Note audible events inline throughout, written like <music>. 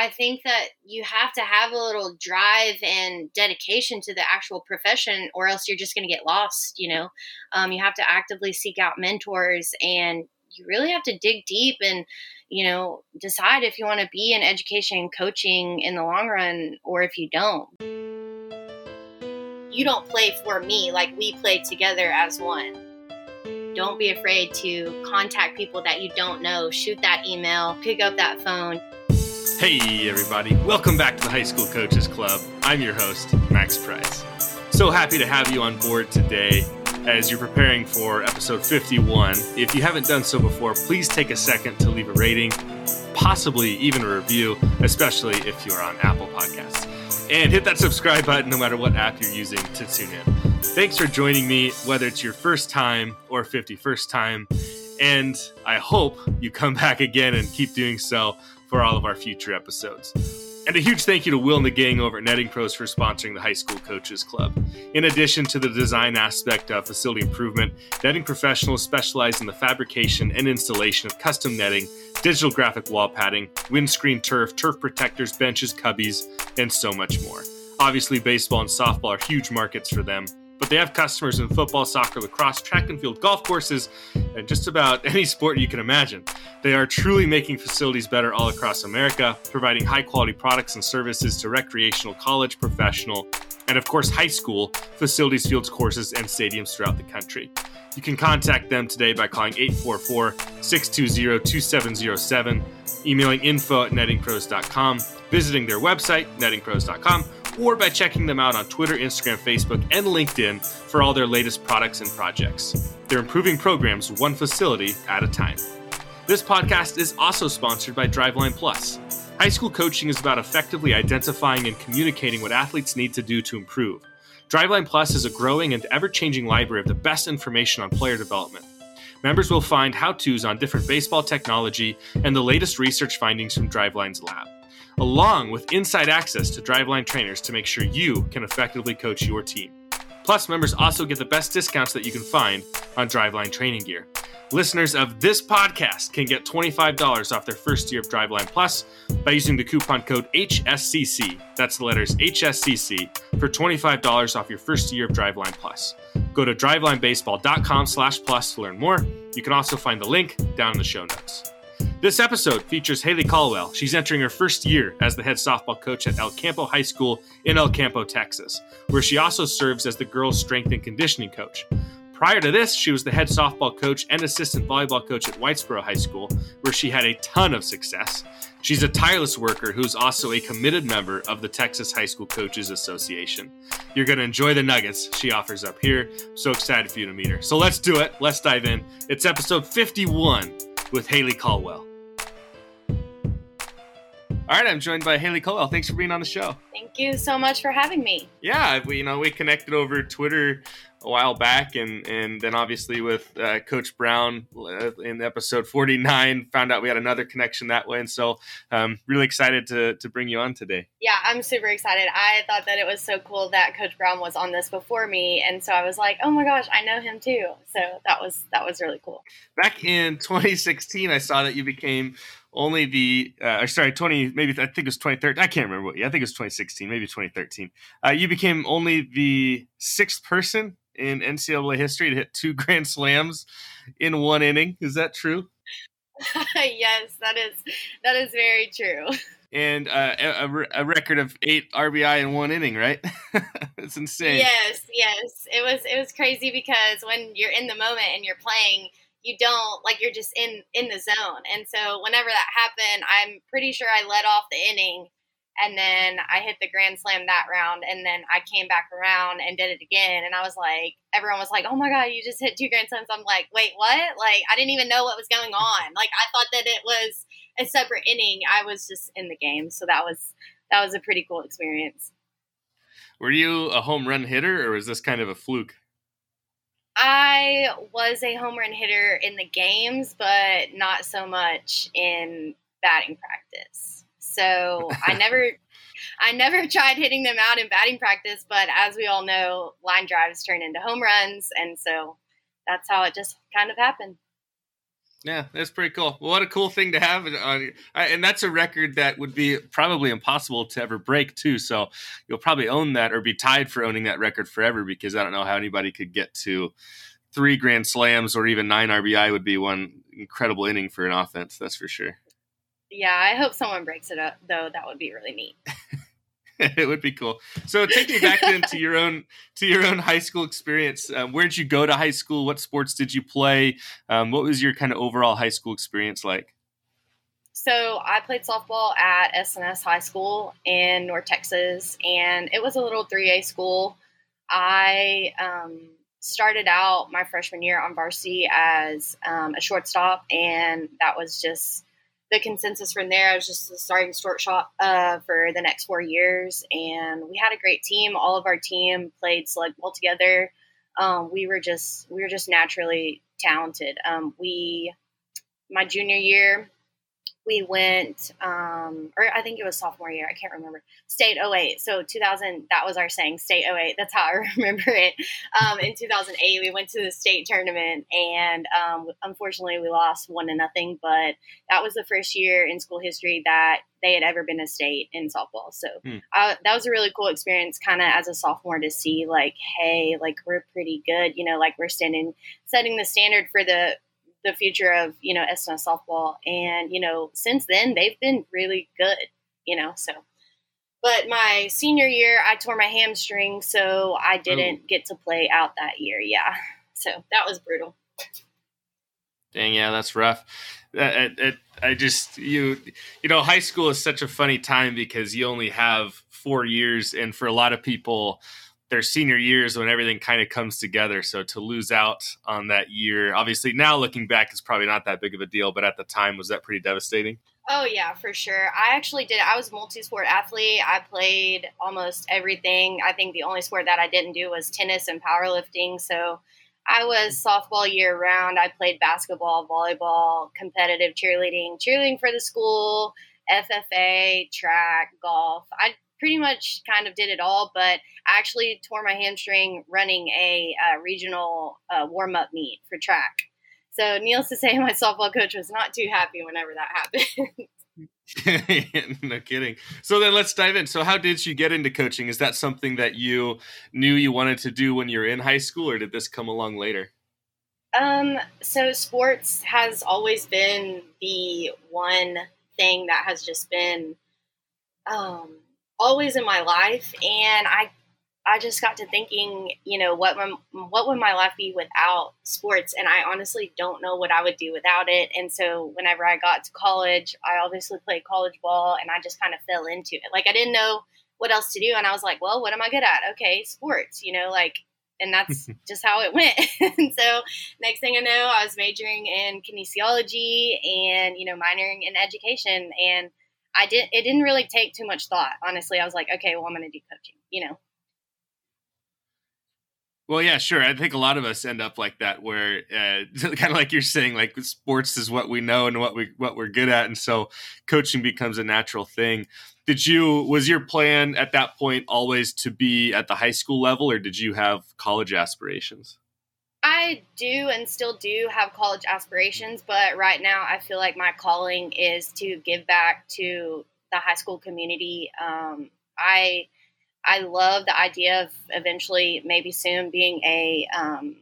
I think that you have to have a little drive and dedication to the actual profession, or else you're just going to get lost. You know, um, you have to actively seek out mentors, and you really have to dig deep and you know decide if you want to be in education and coaching in the long run, or if you don't. You don't play for me like we play together as one. Don't be afraid to contact people that you don't know. Shoot that email, pick up that phone. Hey, everybody. Welcome back to the High School Coaches Club. I'm your host, Max Price. So happy to have you on board today as you're preparing for episode 51. If you haven't done so before, please take a second to leave a rating, possibly even a review, especially if you're on Apple Podcasts. And hit that subscribe button no matter what app you're using to tune in. Thanks for joining me, whether it's your first time or 51st time. And I hope you come <laughs> back again and keep doing so for all of our future episodes. And a huge thank you to Will and the gang over at Netting Pros for sponsoring the High School Coaches Club. In addition to the design aspect of facility improvement, netting professionals specialize in the fabrication and installation of custom netting, digital graphic wall padding, windscreen turf, turf protectors, benches, cubbies, and so much more. Obviously, baseball and softball are huge markets for them, but they have customers in football, soccer, lacrosse, track and field, golf courses, and just about <laughs> any sport you can imagine. They are truly making facilities better all across America, providing high quality products and services to recreational, college, professional, and of course, high school facilities, fields, courses, and stadiums throughout the country. You can contact them today by calling 844 620 2707, emailing info at nettingpros.com, visiting their website, nettingpros.com, or by checking them out on Twitter, Instagram, Facebook, and LinkedIn for all their latest products and projects. They're improving programs one facility at a time. This podcast is also sponsored by Driveline Plus. High school coaching is about effectively identifying and communicating what athletes need to do to improve. Driveline Plus is a growing and ever changing library of the best information on player development. Members will find how to's on different baseball technology and the latest research findings from Driveline's lab along with inside access to Driveline trainers to make sure you can effectively coach your team. Plus, members also get the best discounts that you can find on Driveline training gear. Listeners of this podcast can get $25 off their first year of Driveline Plus by using the coupon code HSCC. That's the letters HSCC for $25 off your first year of Driveline Plus. Go to drivelinebaseball.com slash plus to learn more. You can also find the link down in the show notes. This episode features Haley Caldwell. She's entering her first year as the head softball coach at El Campo High School in El Campo, Texas, where she also serves as the girls' strength and conditioning coach. Prior to this, she was the head softball coach and assistant volleyball coach at Whitesboro High School, where she had a ton of success. She's a tireless worker who's also a committed member of the Texas High School Coaches Association. You're going to enjoy the nuggets she offers up here. so excited for you to meet her. So let's do it. Let's dive in. It's episode 51 with Haley Caldwell. All right, I'm joined by Haley Caldwell. Thanks for being on the show. Thank you so much for having me. Yeah, we, you know, we connected over Twitter a while back, and and then obviously with uh, Coach Brown uh, in episode 49, found out we had another connection that way, and so um, really excited to to bring you on today. Yeah, I'm super excited. I thought that it was so cool that Coach Brown was on this before me, and so I was like, oh my gosh, I know him too. So that was that was really cool. Back in 2016, I saw that you became only the uh, sorry 20 maybe I think it was 2013 I can't remember what yeah I think it was 2016 maybe 2013 uh, you became only the sixth person in NCAA history to hit two <laughs> grand slams in one inning. Is that true? <laughs> Yes that is that is very true. And uh, a, a, record of eight RBI in one inning right? <laughs> It's insane. Yes yes. It was it was crazy because when you're in the moment and you're playing you don't like you're just in in the zone. And so whenever that happened, I'm pretty sure I let off the inning and then I hit the grand slam that round and then I came back around and did it again and I was like everyone was like, "Oh my god, you just hit two grand slams." I'm like, "Wait, what?" Like I didn't even know what was going on. Like I thought that it was a separate inning. I was just in the game. So that was that was a pretty cool experience. Were you a home run hitter or was this kind of a fluke? I was a home run hitter in the games, but not so much in batting practice. So <laughs> I never I never tried hitting them out in batting practice, but as we all know, line drives turn into home runs, and so that's how it just kind of happened. Yeah, that's pretty cool. Well, what a cool thing to have, uh, and that's a record that would be probably impossible to ever break too. So you'll probably own that or be tied for owning that record forever because I don't know how anybody could get to three grand slams or even nine RBI would be one incredible inning for an offense. That's for sure. Yeah, I hope someone breaks it up though. That would be really neat. <laughs> <laughs> it would be cool. So take me back then to your own to your own high school experience. Um, where did you go to high school? What sports did you play? Um, what was your kind of overall high school experience like? So I played softball at S&S High School in North Texas, and it was a little 3A school. I um, started out my freshman year on varsity as um, a shortstop, and that was just the consensus from there. I was just starting shortstop uh, for the next four years, and we had a great team. All of our team played select ball together. Um, we were just we were just naturally talented. Um, we my junior year we went, um, or I think it was sophomore year. I can't remember. State 08. So 2000, that was our saying, State 08. That's how I <laughs> remember it. Um, in 2008, we went to the state tournament, and um, unfortunately, we lost one to nothing. But that was the first year in school history that they had ever been a state in softball. So hmm. uh, that was a really cool experience, kind of as a sophomore, to see like, hey, like we're pretty good. You know, like we're standing, setting the standard for the the future of you know S&S softball, and you know since then they've been really good. You know, so. But my senior year, I tore my hamstring, so I didn't oh. get to play out that year. Yeah, so that was brutal. Dang, yeah, that's rough. It, it, I just you you know, high school is such a funny time because you only have four years, and for a lot of people, their senior years when everything kind of comes together. So to lose out on that year, obviously now looking back is probably not that big of a deal, but at the time was that pretty devastating? Oh yeah, for sure. I actually did. I was multi-sport athlete. I played almost everything. I think the only sport that I didn't do was tennis and powerlifting. So I was softball year round. I played basketball, volleyball, competitive cheerleading, cheerleading for the school, FFA, track, golf. I pretty much kind of did it all, but I actually tore my hamstring running a uh, regional uh, warm up meet for track. So, needless to say, <laughs> my softball coach was not too happy whenever that happened. <laughs> <laughs> no kidding. So then let's dive in. So how did you get into coaching? Is that something that you knew you wanted to do when you were in high school or did this come along later? Um, so sports has always been the one thing that has just been um always in my life, and I I just got to thinking, you know, what my, what would my life be without sports? And I honestly don't know what I would do without it. And so whenever I got to college, I obviously played college ball, and I just kind of fell into it. Like I didn't know what else to do, and I was like, well, what am I good at? Okay, sports. You know, like and that's <laughs> just how it went. and <laughs> so next thing I know, I was majoring in kinesiology and you know minoring in education, and I did. It didn't really take too much thought, honestly. I was like, okay, well, I'm going to do coaching. You know. Well, yeah, sure. I think a lot of us end up like that, where uh, <laughs> kind of like you're saying, like sports is what we know and what we what we're good at, and so coaching becomes a natural thing. Did you was your plan at that point always to be at the high school level, or did you have college aspirations? I do and still do have college aspirations, but right now I feel like my calling is to give back to the high school community. Um, I I love the idea of eventually, maybe soon, being a um,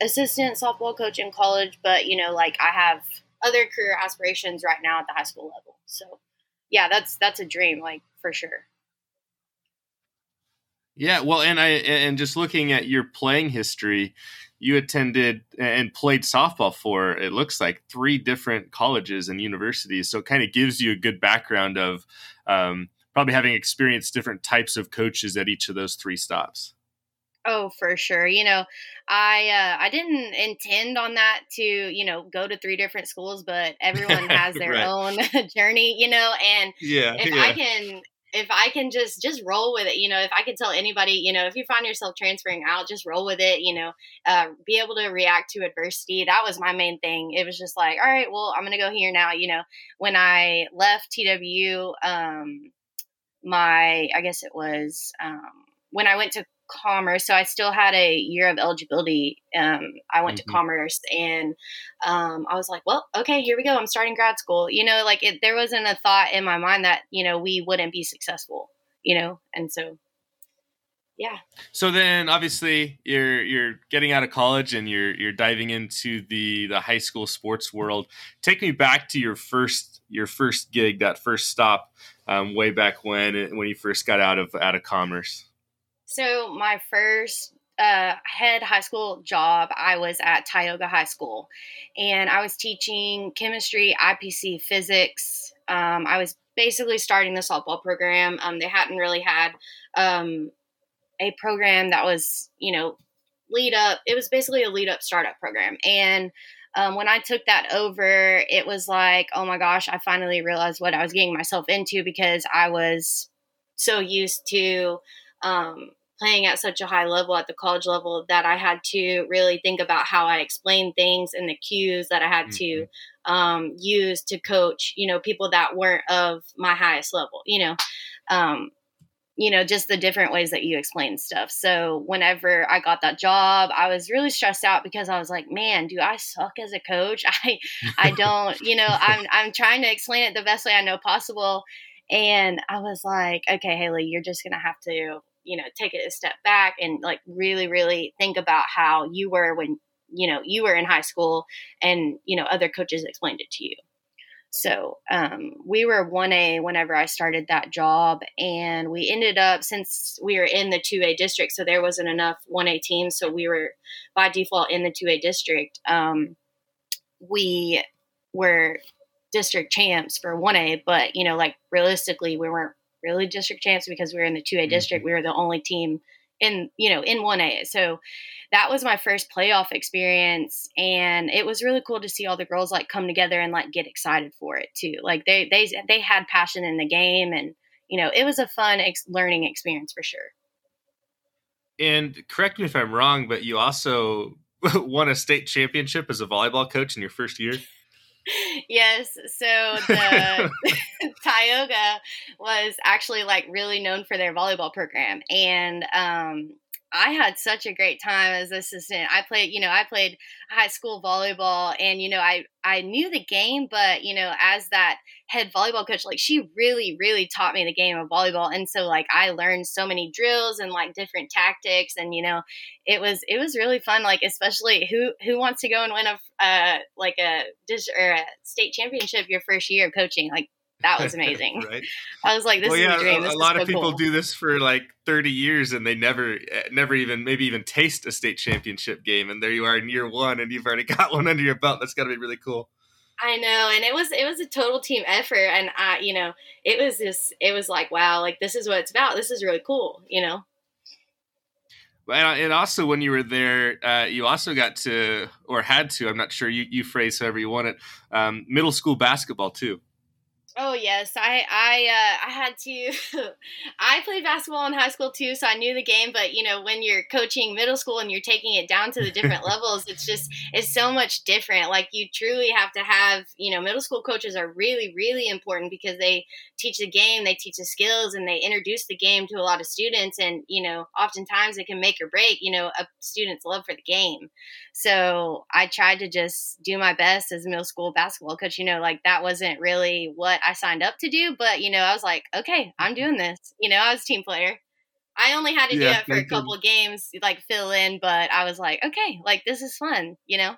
assistant softball coach in college. But you know, like I have other career aspirations right now at the high school level. So yeah, that's that's a dream, like for sure. Yeah, well, and I and just looking at your playing history, you attended and played softball for it looks like three different colleges and universities. So it kind of gives you a good background of um, probably having experienced different types of coaches at each of those three stops. Oh, for sure. You know, I uh, I didn't intend on that to you know go to three different schools, but everyone <laughs> has their right. own <laughs> journey, you know. And yeah, if yeah. I can if I can just just roll with it, you know, if I can tell anybody, you know, if you find yourself transferring out, just roll with it, you know, uh, be able to react to adversity. That was my main thing. It was just like, all right, well, I'm gonna go here now. You know, when I left TWU, um, my I guess it was um, when I went to commerce, so I still had a year of eligibility. Um, I went mm-hmm. to commerce, and um, I was like, "Well, okay, here we go. I'm starting grad school." You know, like it, there wasn't a thought in my mind that you know we wouldn't be successful. You know, and so yeah. So then, obviously, you're you're getting out of college and you're you're diving into the the high school sports world. Take me back to your first your first gig, that first stop, um, way back when when you first got out of out of commerce. So my first uh, head high school job, I was at Tioga High School, and I was teaching chemistry, IPC, physics. Um, I was basically starting the softball program. Um, they hadn't really had um, a program that was, you know, lead up. It was basically a lead up startup program. And um, when I took that over, it was like, oh my gosh, I finally realized what I was getting myself into because I was so used to um, playing at such a high level at the college level that I had to really think about how I explained things and the cues that I had mm-hmm. to um, use to coach, you know, people that weren't of my highest level, you know. Um, you know, just the different ways that you explain stuff. So whenever I got that job, I was really stressed out because I was like, man, do I suck as a coach? <laughs> I I don't, you know, I'm <laughs> I'm trying to explain it the best way I know possible. And I was like, okay, Haley, you're just gonna have to, you know, take it a step back and like really, really think about how you were when, you know, you were in high school and, you know, other coaches explained it to you. So um, we were 1A whenever I started that job. And we ended up, since we were in the 2A district, so there wasn't enough 1A teams. So we were by default in the 2A district. Um, we were district champs for 1A, but, you know, like realistically, we weren't really district champs because we were in the 2A mm-hmm. district. We were the only team in, you know, in 1A. So that was my first playoff experience and it was really cool to see all the girls like come together and like get excited for it too like they they they had passion in the game and you know it was a fun ex- learning experience for sure and correct me if i'm wrong but you also <laughs> won a state championship as a volleyball coach in your first year yes so the <laughs> <laughs> tioga was actually like really known for their volleyball program and um I had such a great time as assistant. I played, you know, I played high school volleyball and, you know, I, I knew the game, but, you know, as that head volleyball coach, like she really, really taught me the game of volleyball. And so like I learned so many drills and like different tactics and, you know, it was, it was really fun. Like, especially who, who wants to go and win a, uh, like a, dish or a state championship your first year of coaching? Like that was <laughs> amazing. right. I was like, this well, is yeah, a dream. This a lot so of people cool. do this for like 30 years and they never, eh, never even, maybe even taste a state championship game. And there you are in year one and you've already <laughs> got one under your belt. That's got to be really cool. I know, and it was it was a total team effort, and I, you know, it was just it was like wow, like this is what it's about. This is really cool, you know. And also, when you were there, uh, you also got to, or had to, I'm not sure you, you phrase however you want it, um, middle school basketball too. Oh yes, I I uh, I had to. <laughs> I played basketball in high school too, so I knew the game. But you know, when you're coaching middle school and you're taking it down to the different <laughs> levels, it's just it's so much different. Like you truly have to have you know, middle school coaches are really really important because they teach the game, they teach the skills, and they introduce the game to a lot of students. And you know, oftentimes it can make or break you know a student's love for the game. So I tried to just do my best as a middle school basketball coach. You know, like that wasn't really what I signed up to do, but you know, I was like, okay, I'm doing this. You know, I was team player. I only had to yeah, do it for a couple of games, like fill in, but I was like, okay, like this is fun, you know?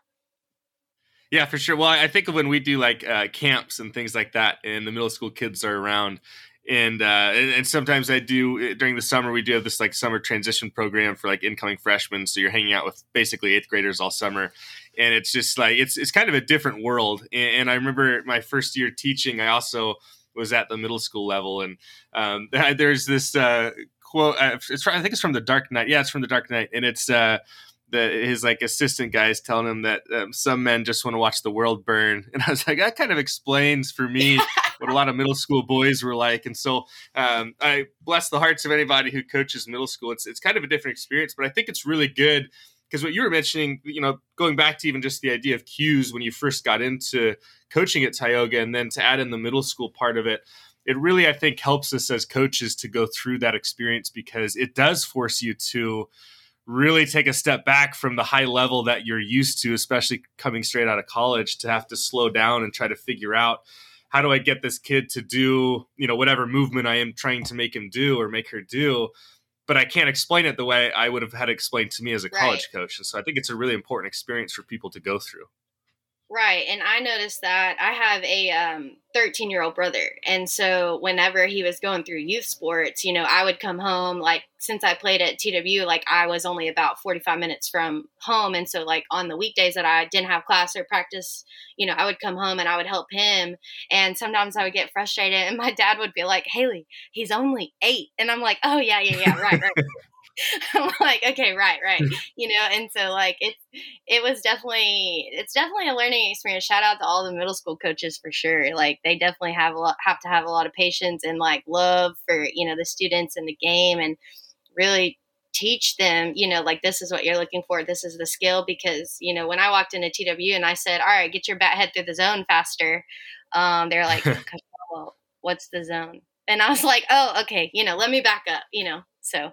Yeah, for sure. Well, I think when we do like uh, camps and things like that, and the middle school kids are around, and, uh, and, and sometimes I do uh, during the summer we do have this like summer transition program for like incoming freshmen. So you're hanging out with basically eighth graders all summer, and it's just like it's it's kind of a different world. And, and I remember my first year teaching, I also was at the middle school level, and um, <laughs> there's this uh, quote. Uh, I think it's from the Dark Knight. Yeah, it's from the Dark Knight, and it's. The, his like assistant guys telling him that um, some men just want to watch the world burn, <laughs> and I was like, that kind of explains for me <laughs> what a lot of middle school boys were like. And so um, I bless the hearts of anybody who coaches middle school. It's it's kind of a different experience, but I think it's really good because what you were mentioning, you know, going back to even just the idea of cues when you first got into coaching at Tioga, and then to add in the middle school part of it, it really I think helps us as coaches to go through that experience because it does force you to really take a step back from the high level that you're used to, especially coming straight out of college, to have to slow down and try to figure out how do I get this kid to do, you know, whatever movement I am trying to make him do or make her do. But I can't explain it the way I would have had explained to me as a college right. coach. And so I think it's a really important experience for people to go through. Right. And I noticed that I have a um, 13 year old brother. And so whenever he was going through youth sports, you know, I would come home, like, since I played at TW, like, I was only about 45 minutes from home. And so, like, on the weekdays that I didn't have class or practice, you know, I would come home and I would help him. And sometimes I would get frustrated. <laughs> And my dad would be like, Haley, he's only eight. And I'm like, oh, yeah, yeah, yeah, right, right. <laughs> <laughs> I'm like, okay, right, right. You know, and so like it's it was definitely it's definitely a learning experience. Shout out to all the middle school coaches for sure. Like they definitely have a lot have to have a lot of patience and like love for, you know, the students and the game and really teach them, you know, like this is what you're looking for, this is the skill because, you know, when I walked into TW and I said, All right, get your bat head through the zone faster, um, they're like, <laughs> well, what's the zone? And I was like, Oh, okay, you know, let me back up, you know. So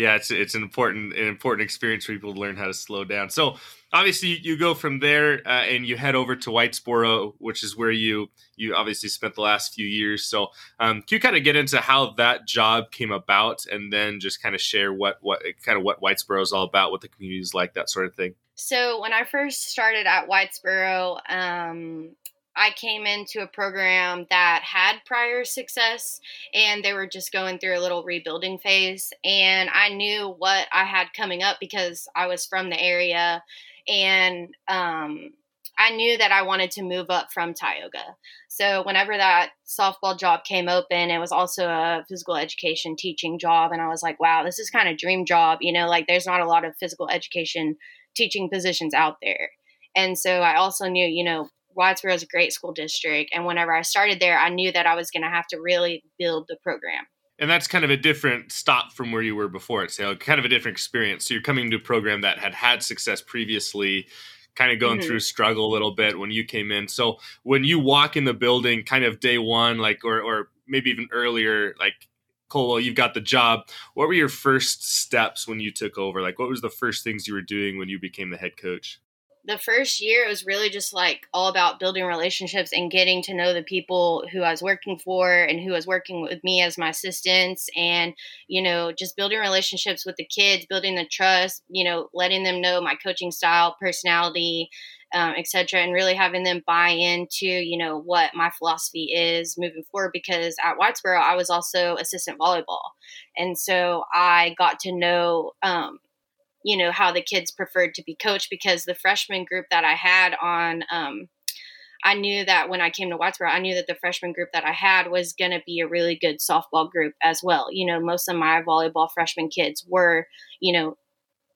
yeah, it's it's an important an important experience for people to learn how to slow down. So obviously you go from there uh, and you head over to Whitesboro, which is where you you obviously spent the last few years. So um, can you kind of get into how that job came about, and then just kind of share what what kind of what Whitesboro is all about, what the community is like, that sort of thing. So when I first started at Whitesboro, um, I came into a program that had prior success and they were just going through a little rebuilding phase. And I knew what I had coming up because I was from the area and um, I knew that I wanted to move up from Tioga. So whenever that softball job came open, it was also a physical education teaching job. And I was like, wow, this is kind of dream job. You know, like there's not a lot of physical education teaching positions out there. And so I also knew, you know, Whitesboro is a great school district. And whenever I started there, I knew that I was going to have to really build the program. And that's kind of a different stop from where you were before at Sale, kind of a different experience. So you're coming to a program that had had success previously, kind of going mm-hmm. through struggle a little bit when you came in. So when you walk in the building, kind of day one, like, or, or maybe even earlier, like, Cole, well, you've got the job. What were your first steps when you took over? Like, what was the first things you were doing when you became the head coach? The first year it was really just like all about building relationships and getting to know the people who I was working for and who was working with me as my assistants and you know just building relationships with the kids building the trust you know letting them know my coaching style personality um, etc and really having them buy into you know what my philosophy is moving forward because at Whitesboro I was also assistant volleyball. And so I got to know um, you know how the kids preferred to be coached because the freshman group that I had on um, I knew that when I came to Whitesboro, I knew that the freshman group that I had was going to be a really good softball group as well. You know, most of my volleyball freshman kids were, you know,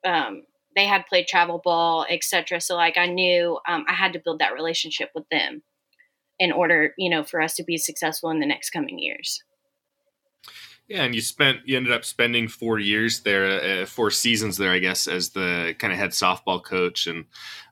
um, they had played travel ball, etc. So like I knew um, I had to build that relationship with them in order, you know, for us to be successful in the next coming years. Yeah, and you spent you ended up spending four years there, uh, four seasons there, I guess, as the kind of head softball coach, and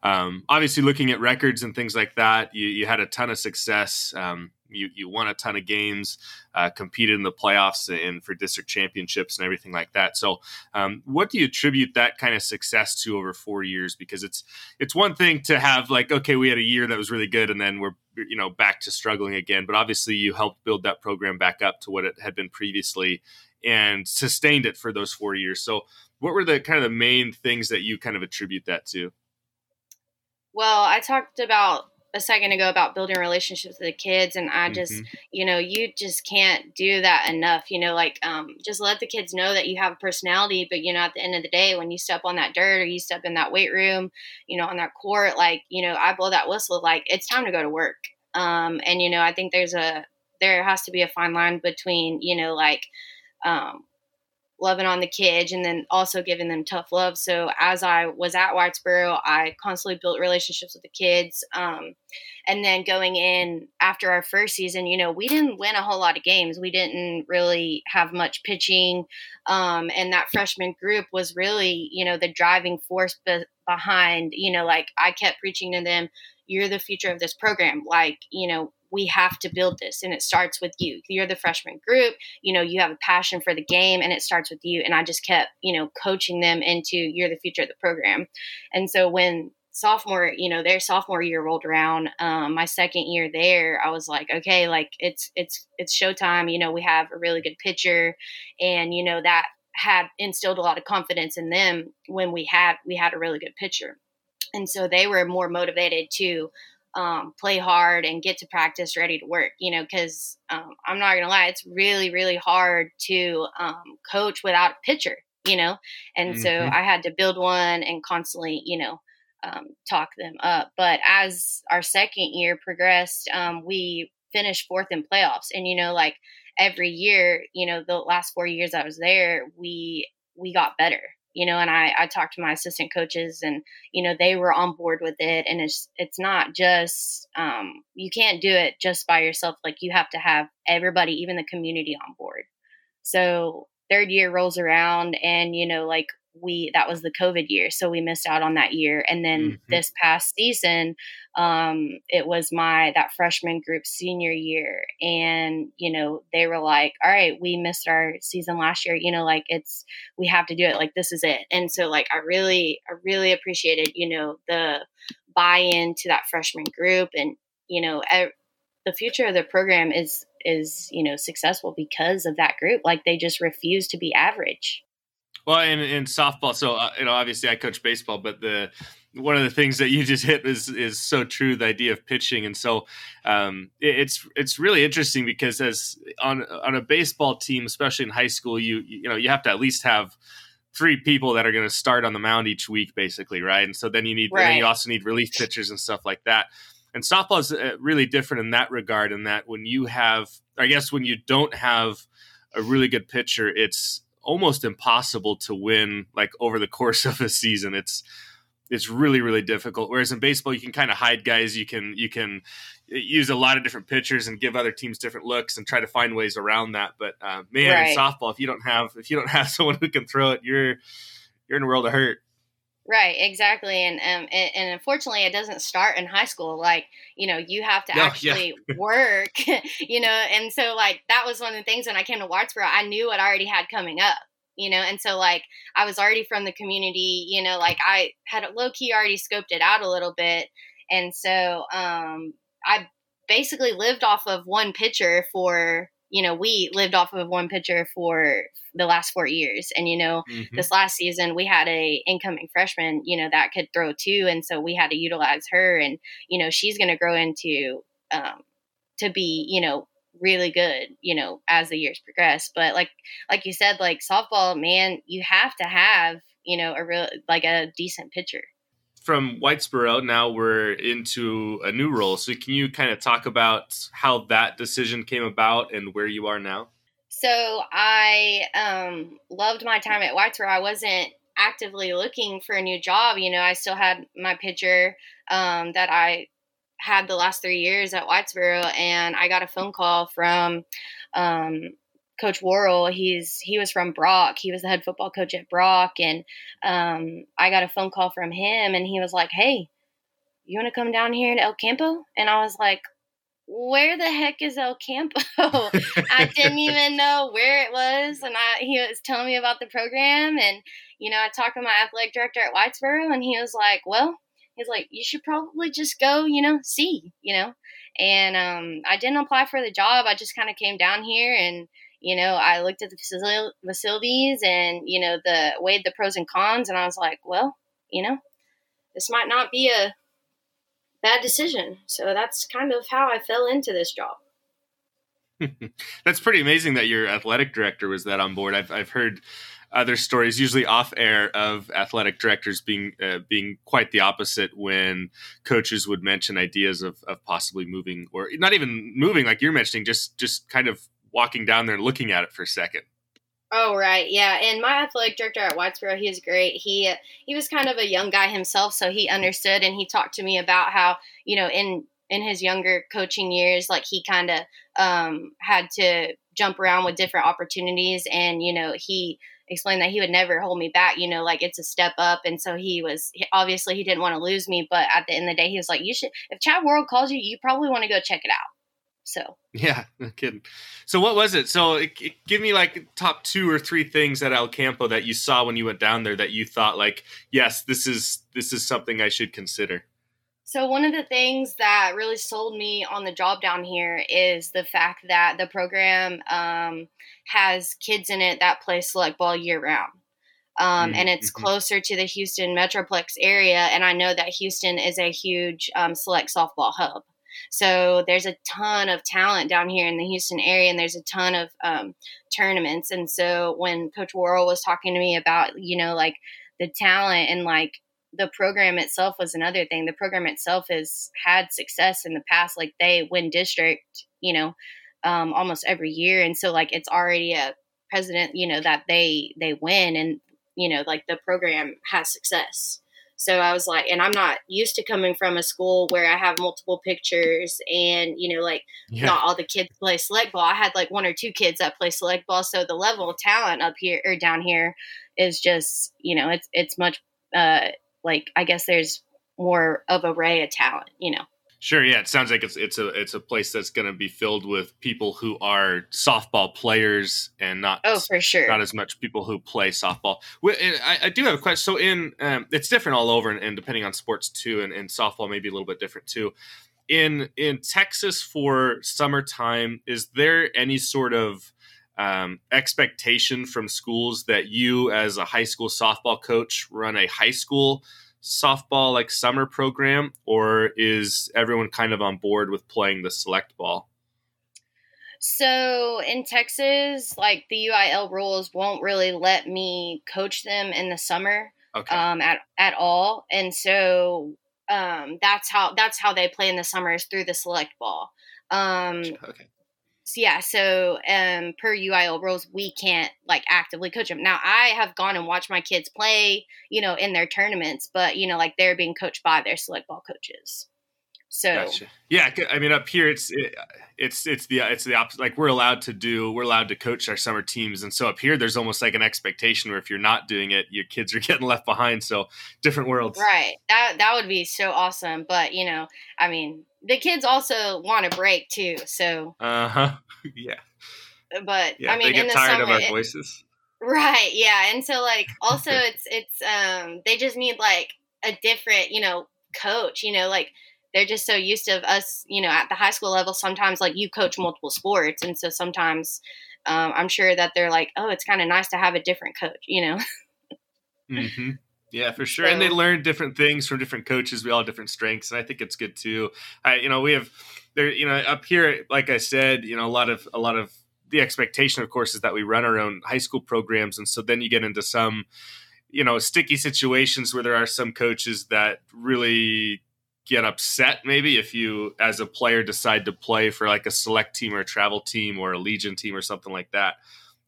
um, obviously looking at records and things like that, you, you had a ton of success. Um, you you won a ton of games, uh, competed in the playoffs and for district championships and everything like that. So, um, what do you attribute that kind of success to over four years? Because it's it's one thing to have like okay, we had a year that was really good, and then we're you know back to struggling again. But obviously, you helped build that program back up to what it had been previously and sustained it for those four years. So, what were the kind of the main things that you kind of attribute that to? Well, I talked about a second ago about building relationships with the kids and i just mm-hmm. you know you just can't do that enough you know like um, just let the kids know that you have a personality but you know at the end of the day when you step on that dirt or you step in that weight room you know on that court like you know i blow that whistle like it's time to go to work um, and you know i think there's a there has to be a fine line between you know like um, loving on the kids and then also giving them tough love. So as I was at Whitesboro, I constantly built relationships with the kids. Um, and then going in after our first season, you know, we didn't win a whole lot of games. We didn't really have much pitching. Um, and that freshman group was really, you know, the driving force be- behind, you know, like I kept preaching to them, you're the future of this program. Like, you know, we have to build this and it starts with you. You're the freshman group you know you have a passion for the game and it starts with you and i just kept you know coaching them into you're the future of the program. And so when sophomore you know their sophomore year rolled around um, my second year there i was like okay like it's it's it's showtime you know we have a really good pitcher and you know that had instilled a lot of confidence in them when we had we had a really good pitcher. And so they were more motivated to um, play hard and get to practice ready to work, you know, because um, I'm not going to lie, it's really, really hard to um, coach without a pitcher, you know, and mm-hmm. so I had to build one and constantly, you know, um, talk them up. But as our second year progressed, um, we finished fourth in playoffs, and you know, like every year, you know, the last four years I was there, we we got better you know and i i talked to my assistant coaches and you know they were on board with it and it's it's not just um you can't do it just by yourself like you have to have everybody even the community on board. So third year rolls around and you know like we that was the covid year so we missed out on that year and then mm-hmm. this past season um it was my that freshman group senior year and you know they were like all right we missed our season last year you know like it's we have to do it like this is it and so like i really i really appreciated you know the buy-in to that freshman group and you know the future of the program is is you know successful because of that group like they just refuse to be average well, in in softball, so uh, you know, obviously I coach baseball, but the one of the things that you just hit is is so true. The idea of pitching, and so um, it, it's it's really interesting because as on on a baseball team, especially in high school, you you know you have to at least have three people that are going to start on the mound each week, basically, right? And so then you need right. then you also need relief pitchers and stuff like that. And softball is uh, really different in that regard. In that when you have, I guess, when you don't have a really good pitcher, it's almost impossible to win like over the <laughs> course of a season. It's it's really really difficult. Whereas in baseball, you can kind of hide guys. You can you can use a lot of different pitchers and give other teams different looks and try to find ways around that. But uh, man, right. in softball, if you don't have if you don't <laughs> have someone who can throw it, you're you're in a world of hurt. Right, exactly, and um, and, and, unfortunately, it doesn't start in high school. Like, you know, you have to <laughs> actually yeah. work, <laughs> you know, and so like that was one of the things when I came to Whitesboro, I knew what I already had coming up, you know, and so like I was already from the community, you know, like I had low key already scoped it out a little bit, and so um, I basically lived off of one pitcher for you know, we lived off of one pitcher for the last four years. And, you know, mm-hmm. this last season we had a incoming freshman, you know, that could throw too. And so we had to utilize her and, you know, she's going to grow into, um, to be, you know, really good, you know, as the years progress. But like, like you said, like softball, man, you have to have, you know, a real, like a decent pitcher from Whitesboro, now we're into a new role. So can you kind of talk about how that decision came about and where you are now? So I um, loved my time at Whitesboro. I wasn't actively looking for a new job. You know, I still had my pitcher um, that I had the last three years at Whitesboro, and I got a phone call from um, Coach Worrell, he's he was from Brock. He was the head football coach at Brock, and um, I got a phone call from him, and he was like, "Hey, you want to come down here to El Campo?" And I was like, "Where the heck is El Campo?" <laughs> I didn't <laughs> even know where it was, and I he was telling me about the program, and you know, I talked to my athletic director at Whitesboro, and he was like, "Well." He's like, you should probably just go, you know, see, you know. And um, I didn't apply for the job. I just kind of came down here and you know, I looked at the facilities and, you know, the weighed the pros and cons, and I was like, well, you know, this might not be a bad decision. So that's kind of how I fell into this job. <laughs> that's pretty amazing that your athletic director was that on board. I've, I've heard other stories, usually off air, of athletic directors being uh, being quite the opposite when coaches would mention ideas of, of possibly moving or not even moving, like you're mentioning, just just kind of walking down there and looking at it for a second. Oh right, yeah. And my athletic director at Whitesboro, he was great. He he was kind of a young guy himself, so he understood and he talked to me about how you know in in his younger coaching years, like he kind of um, had to jump around with different opportunities, and you know he explained that he would never hold me back. You know, like it's a step up, and so he was obviously he didn't want to lose me, but at the end of the day, he was like, "You should if Chad Worrell calls you, you probably want to go check it out." So yeah, no kidding. So what was it? So it, it, give me like top two or three things at El Campo that you saw when you went down there that you thought like, yes, this is this is something I should consider. So one of the things that really sold me on the job down here is the fact that the program um, has kids in it that play select ball year round. Um, mm-hmm. and it's mm-hmm. closer to the Houston Metroplex area. And I know that Houston is a huge um, select softball hub. So there's a ton of talent down here in the Houston area, and there's a ton of um, tournaments. And so when Coach Worrell was talking to me about, you know, like the talent and like the program itself was another thing. The program itself has had success in the past. Like they win district, you know, um, almost every year, and so like it's already a president, you know, that they they win, and you know, like the program has success. So I was like, and I'm not used to coming from a school where I have multiple pictures and, you know, like yeah. not all the kids play select ball. I had like one or two kids that play select ball. So the level of talent up here or down here is just, you know, it's, it's much, uh, like, I guess there's more of a array of talent, you know. Sure. Yeah. It sounds like it's it's a it's a place that's going to be filled with people who are softball players and not oh for sure not as much people who play softball. I, I do have a question. So in um, it's different all over, and, and, depending on sports too, and, and softball maybe a little bit different too. In in Texas for summertime, is there any sort of um, expectation from schools that you, as a high school softball coach, run a high school softball like summer program, or is everyone kind of on board with playing the select ball? So in Texas, like the UIL rules won't really let me coach them in the summer okay. um, at at all, and so um, that's how that's how they play in the summers through the select ball. Um, okay so yeah, so um, per UIL rules, we can't like actively coach them. Now, I have gone and watched my kids play, you know, in their tournaments, but you know, like they're being coached by their select ball coaches. So gotcha. yeah, I mean, up here it's it, it's it's the it's the opposite. Like we're allowed to do, we're allowed to coach our summer teams, and so up here there's almost like an expectation where if you're not doing it, your kids are <laughs> getting left behind. So different worlds, right? That that would be so awesome. But you know, I mean, the kids also want a break too. So <laughs> uh huh, yeah. But yeah, I mean, they get in the tired summer, of our it, voices. Right. Yeah. And so like also <laughs> it's it's um they just need like a different you know coach. You know like they're just so used to us you know at the high school level sometimes like you coach multiple sports and so sometimes um, i'm sure that they're like oh it's kind of nice to have a different coach you know mm-hmm. Yeah, for sure. So, and they learn different things from different coaches. We all have different strengths, and I think it's good too. I, you know, we have there. You know, up here, like I said, you know, a lot of a lot of the expectation, of course, is that we run our own high school programs, and so then you get into some, you know, sticky situations where there are some coaches that really get upset maybe if you as a player decide to play for like a select team or a travel team or a legion team or something like that.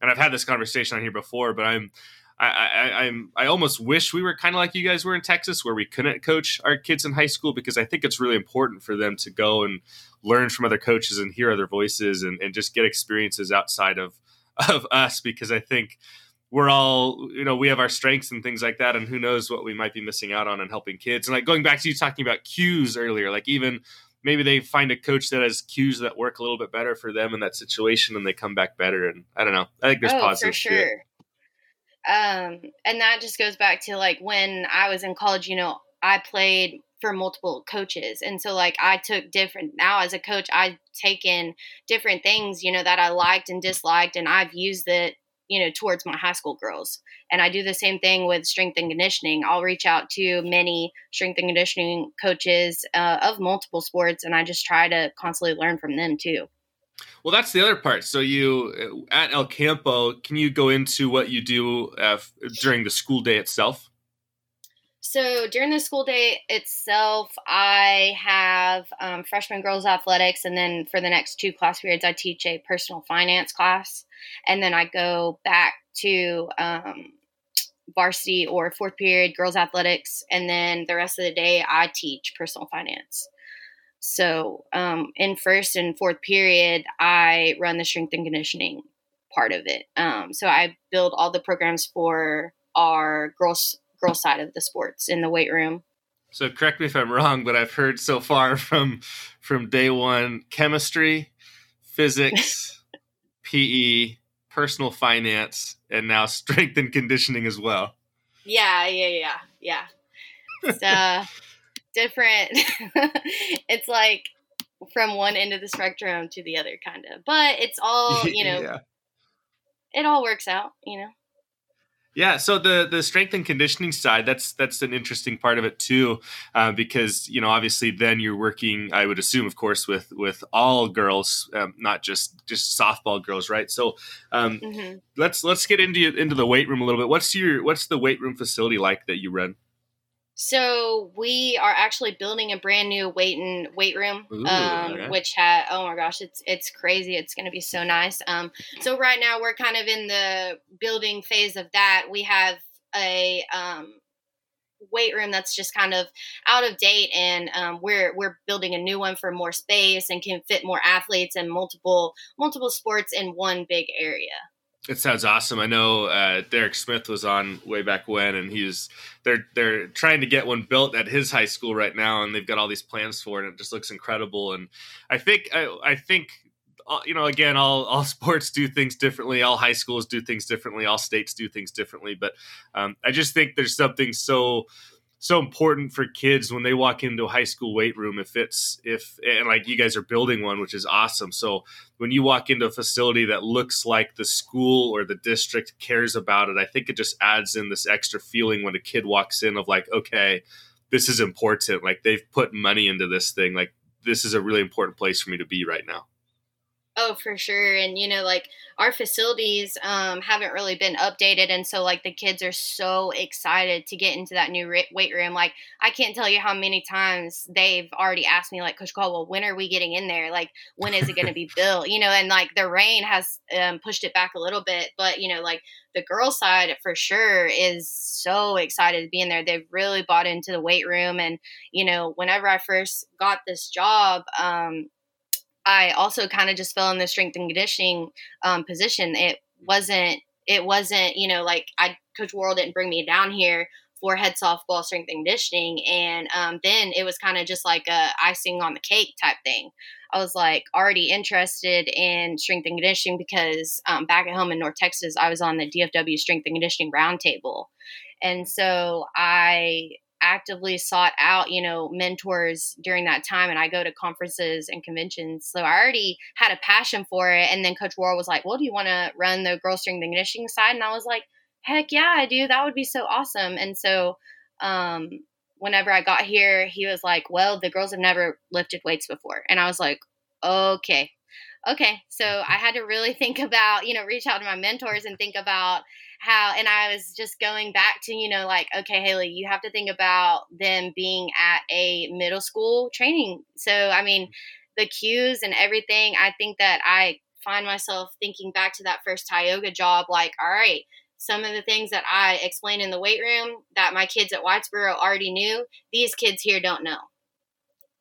And i've had this conversation on here before but i'm I, I, I'm I almost wish we were kind of like you guys were in Texas, where we couldn't coach our kids in high school because I think it's really important for them to go and learn from other coaches and hear other voices and, and just get experiences outside of <laughs> of us because I think we're all you know we have our strengths and things like that and who knows what we might be missing out on in helping kids. And like going back to you talking about cues earlier like even maybe they find a coach that has cues that work a little bit better for them in that situation and they come back better and i don't know. I think there's oh, positives for sure. Um, and that just goes back to like when I was in college, you know, I played for multiple coaches. And so like I took different now as a coach, I've taken different things, you know, that I liked and disliked and I've used it, you know, towards my high school girls. And I do the same thing with strength and conditioning. I'll reach out to many strength and conditioning coaches uh, of multiple sports and I just try to constantly learn from them too. Well, that's the other part. So you at El Campo, can you go into what you do uh, during the school day itself? So during the school day itself, I have um, freshman girls athletics, and then for the next two class periods, I teach a personal finance class, and then I go back to um, varsity or fourth period girls athletics, and then the rest of the day I teach personal finance. So um, in first and fourth period, I run the strength and conditioning part of it. Um, so I build all the programs for our girls girl side of the sports in the weight room. So correct me if I'm wrong, but I've heard so far <laughs> from from day one chemistry, physics, <laughs> PE, personal finance, and now <laughs> strength and conditioning as well. Yeah, yeah, yeah, yeah. It's uh, different. it's like from one end of the spectrum to the other, kind of. But it's all you know. yeah. It all works out, you know. Yeah, so the the strength and conditioning side that's that's an interesting part of it too, uh, because you know obviously then you're working. I would assume, of course, with with all girls, um, not just just softball girls, right? So um, mm-hmm. let's let's get into into the weight room a little bit. What's your what's the weight room facility like that you run? So we are actually building a brand new weight and weight room, Ooh, um, okay. which had oh my gosh, it's it's crazy. It's going to be so nice. Um, so right now we're kind of in the building phase of that. We have a um, weight room that's just kind of out of date, and um, we're we're building a new one for more space and can fit more athletes and multiple multiple sports in one big area. It sounds awesome. I know uh, Derek Smith was on way back when, and he's they're they're trying to get one built at his high school right now, and they've got all these plans for it. And it just looks incredible. And I think I, I think uh, you know again, all all <laughs> sports do things differently. All high schools do things differently. All states do things differently. But um, I just think there's something so so important for kids when they walk into a high school weight room if it's if and like you guys are building one which is awesome. So when you walk into a facility that looks like the school or the district cares about it i think it just adds in this extra feeling when a kid walks in of like okay this is important. Like they've put money into this thing. Like this is a really important place for me to be right now Oh, for sure. And, you know, like our facilities um, haven't really been updated. And so, like, the kids are so excited to get into that new weight room. Like, I can't tell you how many times they've already asked me, like, Coach Caldwell, when are we getting in there? Like, when is it going to be <laughs> built? You know, and like the rain has um, pushed it back a little bit. But, you know, like the girl side for sure is so excited to be in there. They've really bought into the weight room. And, you know, whenever I first got this job, um, I also kind of just fell in the strength and conditioning um, position. It wasn't, it wasn't, you know, like I, Coach Worrell didn't bring me down here for head softball strength and conditioning. And um, then it was kind of just like a icing on the cake type thing. I was like already interested in strength and conditioning because um, back at home in North Texas, I was on the DFW strength and conditioning roundtable. And so I actively sought out, you know, mentors during that time. And I go to conferences and conventions. So I already had a passion for it. And then Coach Worrell was like, Well, do you want to run the girl strength and conditioning side? And I was like, Heck yeah, I do. That would be so awesome. And so um, whenever I got here, he was like, Well, the girls have never lifted weights before. And I was like, Okay. Okay. So I had to really <laughs> think about, you know, reach out to my mentors and think about how and i was just going back to you know like okay haley you have to think about them being at a middle school training. So i mean the cues and everything i think that i find myself thinking back to that first tioga job like all right some of the things that i explained in the weight room that my kids at whitesboro already knew these kids here don't know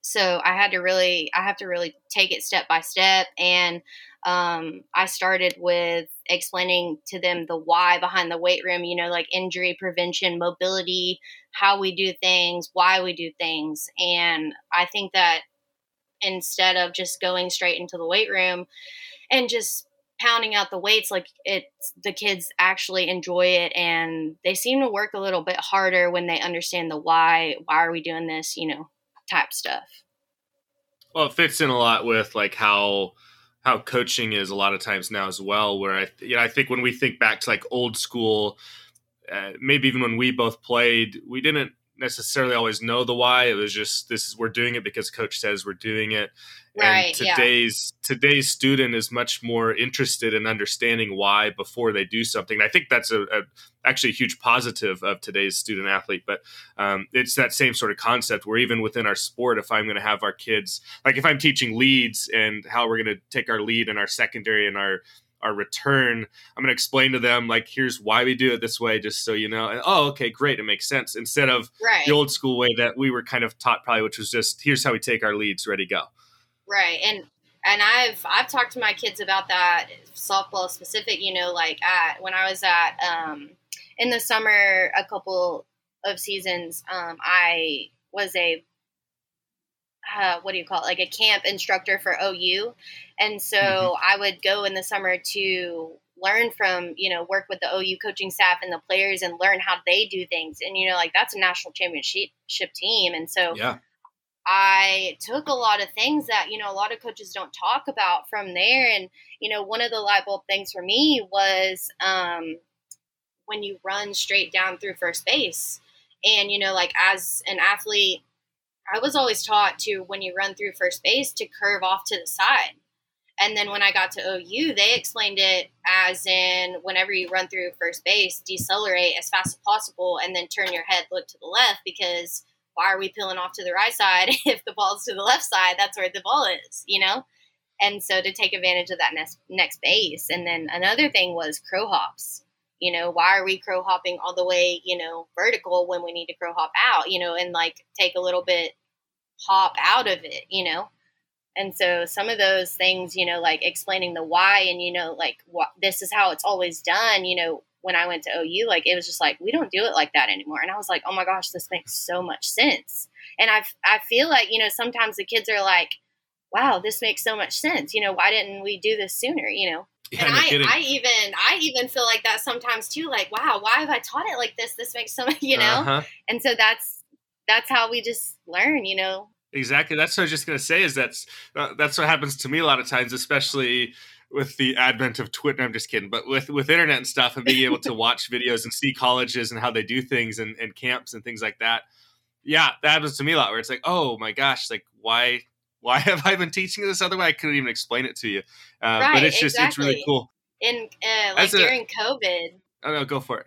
so i had to really i have to really take it step by step and um, I started with explaining to them the why behind the weight room, you know, like injury prevention, mobility, how we do things, why we do things. And I think that instead of just going straight into the weight room and just pounding out the weights like it's the kids actually enjoy it and they seem to work a little bit harder when they understand the why why are we doing this you know type stuff well it fits in a lot with like how how coaching is a lot of times now as well. Where I, you know, I think when we think back to like old school, uh, maybe even when we both played, we didn't necessarily always know the why. It was just this is we're doing it because coach says we're doing it. Right, and today's yeah. today's student is much more interested in understanding why before they do something. I think that's a, a actually a huge positive of today's student athlete. But um, it's that same sort of concept where even within our sport, if I'm going to have our kids, like if I'm teaching leads and how we're going to take our lead and our secondary and our our return. I'm going to explain to them like, here's why we do it this way, just so you know. And oh, okay, great, it makes sense. Instead of right. the old school way that we were kind of taught, probably, which was just here's how we take our leads, ready go. Right, and and I've I've talked to my kids about that softball specific. You know, like at when I was at um, in the summer, a couple of seasons, um, I was a uh, what do you call it like a camp instructor for OU and so mm-hmm. I would go in the summer to learn from, you know, work with the OU coaching staff and the players and learn how they do things. And, you know, like that's a national championship team. And so yeah. I took a lot of things that, you know, a lot of coaches don't talk about from there. And, you know, one of the light bulb things for me was um, when you run straight down through first base. And, you know, like as an athlete, I was always taught to, when you run through first base, to curve off to the side. And then when I got to OU, they explained it as in whenever you run through first base, decelerate as fast as possible and then turn your head, look to the left because why are we peeling off to the right side <laughs> if the ball's to the left side? That's where the ball is, you know? And so to take advantage of that next, next base. And then another thing was crow hops. You know, why are we crow hopping all the way, you know, vertical when we need to crow hop out, you know, and like take a little bit hop out of it, you know? And so some of those things, you know, like explaining the why and, you know, like what this is how it's always done, you know, when I went to OU, like it was just like, we don't do it like that anymore. And I was like, oh my gosh, this makes so much sense. And I, I feel like, you know, sometimes the kids are like, wow, this makes so much sense. You know, why didn't we do this sooner? You know? Yeah, and no I, I even, I even feel like that sometimes too. Like, wow, why have I taught it like this? This makes so much, <laughs> you know? Uh-huh. And so that's, that's how we just learn, you know, Exactly. That's what I was just going to say. Is that's uh, that's what happens to me a lot of times, especially with the advent of Twitter. I'm just kidding, but with with internet and stuff, and being able to <laughs> watch videos and see colleges and how they do things and, and camps and things like that. Yeah, that happens to me a lot. Where it's like, oh my gosh, like why why have I been teaching this other way? I couldn't even explain it to you. Uh, right, but it's just exactly. it's really cool. In uh, like As during a, COVID. Oh no, go for it.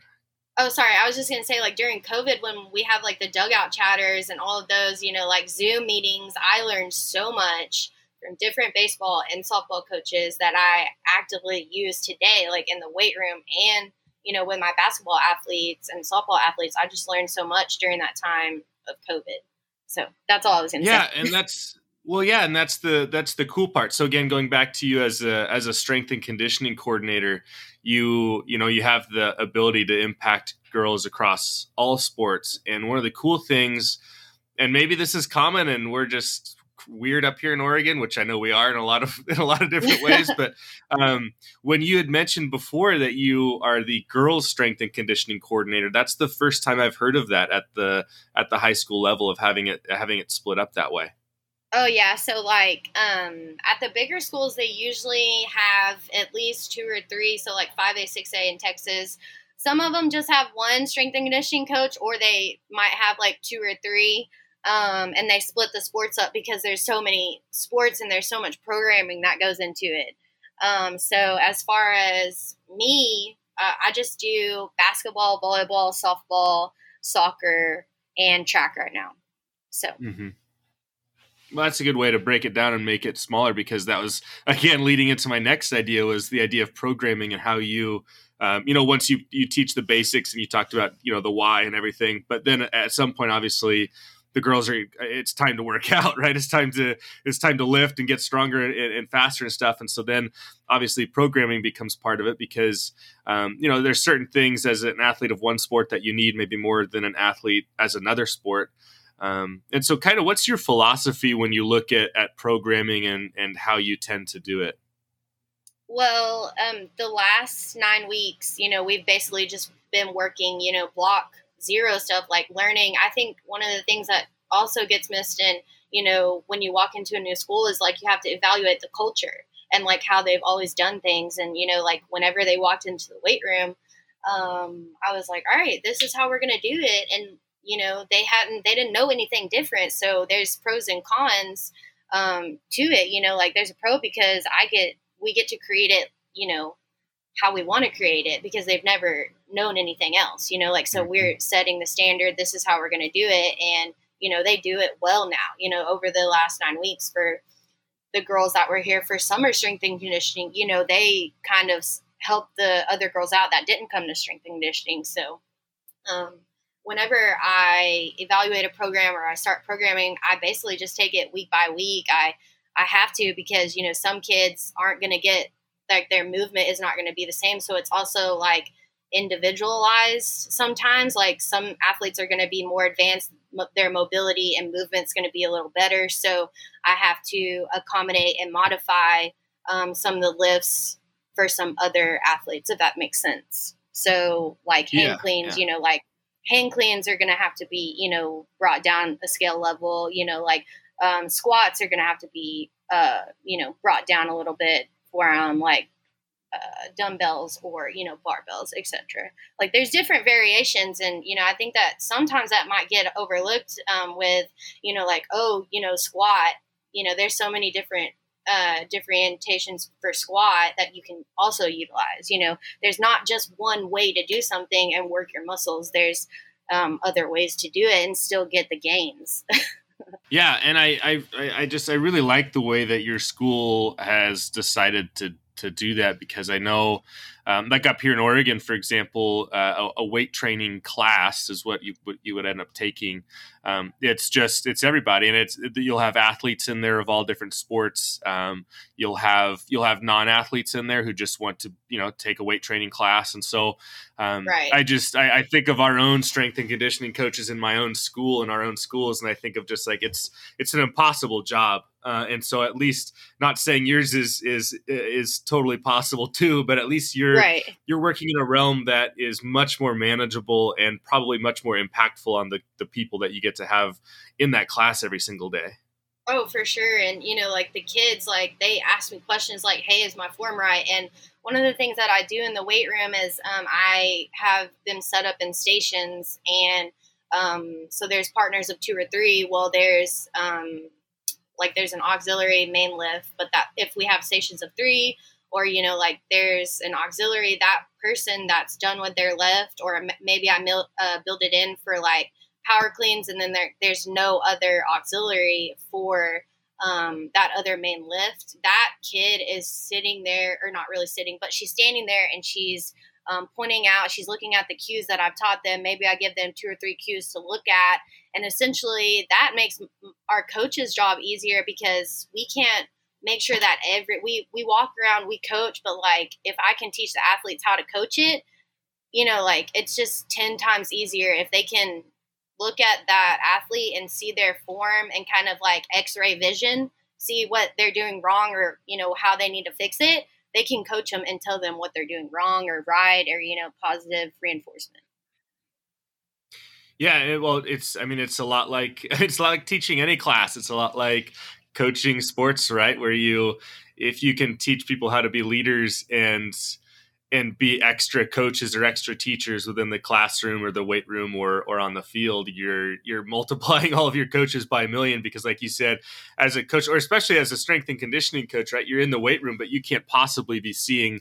Oh, sorry. I was just going to say, like, during COVID, when we have like the dugout chatters and all of those, you know, like Zoom meetings, I learned so much from different baseball and softball coaches that I actively use today, like in the weight room and, you know, with my basketball athletes and softball athletes. I just learned so much during that time of COVID. So that's all I was going to yeah, say. Yeah. And that's, well, yeah, and that's the that's the cool part. So again, going back to you as a as a strength and conditioning coordinator, you you know you have the ability to impact girls across all sports. And one of the cool things, and maybe this is common, and we're just weird up here in Oregon, which I know we are in a lot of <laughs> in a lot of different <laughs> ways. but um, when you had mentioned before that you are the girls' strength and conditioning coordinator, that's the first time I've heard of that at the at the high school level of having it having it split up that way. Oh yeah, so like um, at the bigger schools, they usually have at least two or three. So like five A, six A in Texas. Some of them just have one strength and conditioning coach, or they might have like two or three. Um, and they split the sports up because there's so many sports and there's so much programming that goes into it. Um, so as far as me, uh, I just do basketball, volleyball, softball, soccer, and track right now. So. Mm-hmm. Well, that's a good way to break it down and make it smaller because that was again leading into my next idea was the idea of programming and how you um, you know once you you teach the basics and you talked about you know the why and everything but then at some point obviously the girls are it's time to work <laughs> out right? It's time to it's time to lift and get stronger and, and faster and stuff. And so then obviously programming becomes part of it because um, you know there's certain things as an athlete of one sport that you need maybe more than an athlete as another sport um, and so, kind of, what's your philosophy when you look at, at programming and, and how you tend to do it? Well, um, the last nine weeks, you know, we've basically just been working, you know, block zero stuff like learning. I think one of the things that also gets missed in, you know, when you walk into a new school is like you have to evaluate the culture and like how they've always done things. And, you know, like whenever they walked into the weight room, um, I was like, all right, this is how we're going to do it. And you know they hadn't they didn't know anything different so there's pros and cons um, to it you know like there's a pro because i get we get to create it you know how we want to create it because they've never known anything else you know like so we're mm-hmm. setting the standard this is how we're going to do it and you know they do it well now you know over the last nine weeks for the girls that were here for summer strength and conditioning you know they kind of helped the other girls out that didn't come to strength and conditioning so um, whenever I evaluate a program or I start programming, I basically just take it week by week. I I have to because you know some kids aren't going to get like their movement is not going to be the same. So it's also like individualized sometimes. Like some athletes are going to be more advanced, their mobility and movement's going to be a little better. So I have to accommodate and modify um, some of the lifts for some other athletes, if that makes sense. So like hand yeah, cleans, yeah. you know, like hang cleans are going to have to be, you know, brought down a scale level. You know, like um, squats are going to have to be, uh, you know, brought down a little bit for um, like uh, dumbbells or you know barbells, etc. Like there's different variations, and you know I think that sometimes that might get overlooked um, with you know like oh you know squat. You know, there's so many different uh, differentiations for squat that you can also utilize. You know, there's not just one way to do something and work your muscles. There's um, other ways to do it and still get the gains. <laughs> yeah, and I, I, I just I really like the way that your school has decided to to do that because I know um, like up here in Oregon, for example, uh, a, a, weight training class is what you what you would end up taking. Um, it's just it's everybody, and it's you'll have athletes in there of all different sports. Um, you'll have you'll have non athletes in there who just want to you know take a weight training class, and so um, right. I just I, I, think of our own strength and conditioning coaches in my own school and our own schools, and I think of just like it's it's an impossible job. Uh, and so at least not saying yours is is is totally possible too, but at least you're right. you're working in a realm that is much more manageable and probably much more impactful on the, the people that you get to have in that class every single day. Oh, for sure. And you know, like the kids, like they ask me questions like, "Hey, is my form right?" And one of the things that I do in the weight room is um, I have them set up in stations, and um, so there's partners of two or three. Well, there's um, like there's an auxiliary main lift, but that if we have stations of three, or you know like there's an auxiliary that person that's done with their lift or maybe i mil- uh, build it in for like power cleans and then there, there's no other auxiliary for um, that other main lift that kid is sitting there or not really sitting but she's standing there and she's um, pointing out she's looking at the cues that i've taught them maybe i give them two or three cues to look at and essentially that makes our coach's job easier because we can't make sure that every we we walk around, we coach, but like if I can teach the athletes how to coach it, you know, like it's just 10 times easier if they can look at that athlete and see their form and kind of like x-ray vision, see what they're doing wrong or, you know, how they need to fix it. They can coach them and tell them what they're doing wrong or right or, you know, positive reinforcement. Yeah, well, it's I mean, it's a lot like <laughs> it's like teaching any class. It's a lot like coaching sports, right? Where you, if you can teach people how to be leaders and and be extra coaches or extra teachers within the classroom or the weight room or or on the field you're you're <laughs> multiplying all of your coaches by a million because like you said as a coach or especially as a strength and conditioning coach right you're in the weight room but you can't possibly be seeing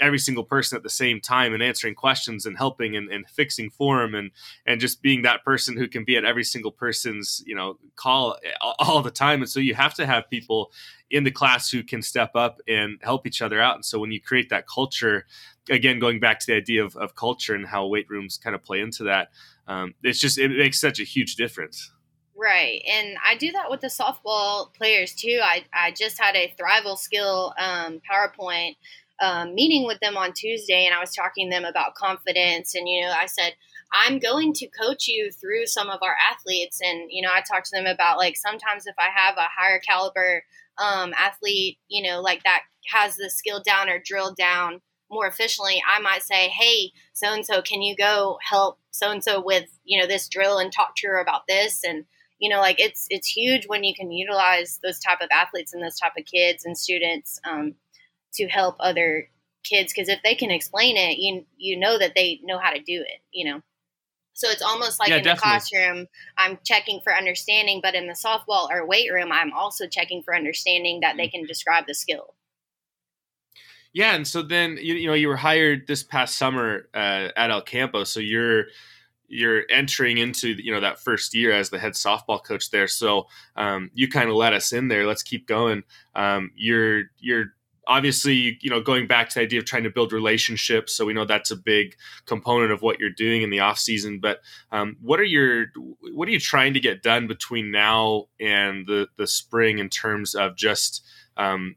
every single person at the same time and answering questions and helping and, and fixing form and and just being that person who can be at every single person's you know call all the time and so you have to have people in the class who can step up and help each other out and so when you create that culture again going back to the idea of, of culture and how weight rooms kind of play into that um, it's just it makes such a huge difference Right. And I do that with the softball players too. I, I just had a Thrival skill um, PowerPoint um, meeting with them on Tuesday, and I was talking to them about confidence. And you know, I said I'm going to coach you through some of our athletes, and you know, I talked to them about like sometimes if I have a higher caliber um, athlete, you know, like that has the skill down or drilled down more efficiently, I might say, "Hey, so and so, can you go help so and so with you know this drill and talk to her about this?" and you know, like it's it's huge when you can utilize those type of athletes and those type of kids and students um, to help other kids because if they can explain it, you you know that they know how to do it. You know, So it's almost like Yeah, in definitely. the classroom, I'm checking for understanding, but in the softball or weight room, I'm also checking for understanding that they can describe the skill. Yeah, and so then you, you know you were hired this past summer uh, at El Campo, so you're you're entering into you know that first year as the head softball coach there. So um, you kind of let us in there. Let's keep going. Um, you're you're obviously you know going back to the idea of trying to build relationships. So we know that's a big component of what you're doing in the off season. But um, what are your what are you trying to get done between now and the the spring in terms of just um,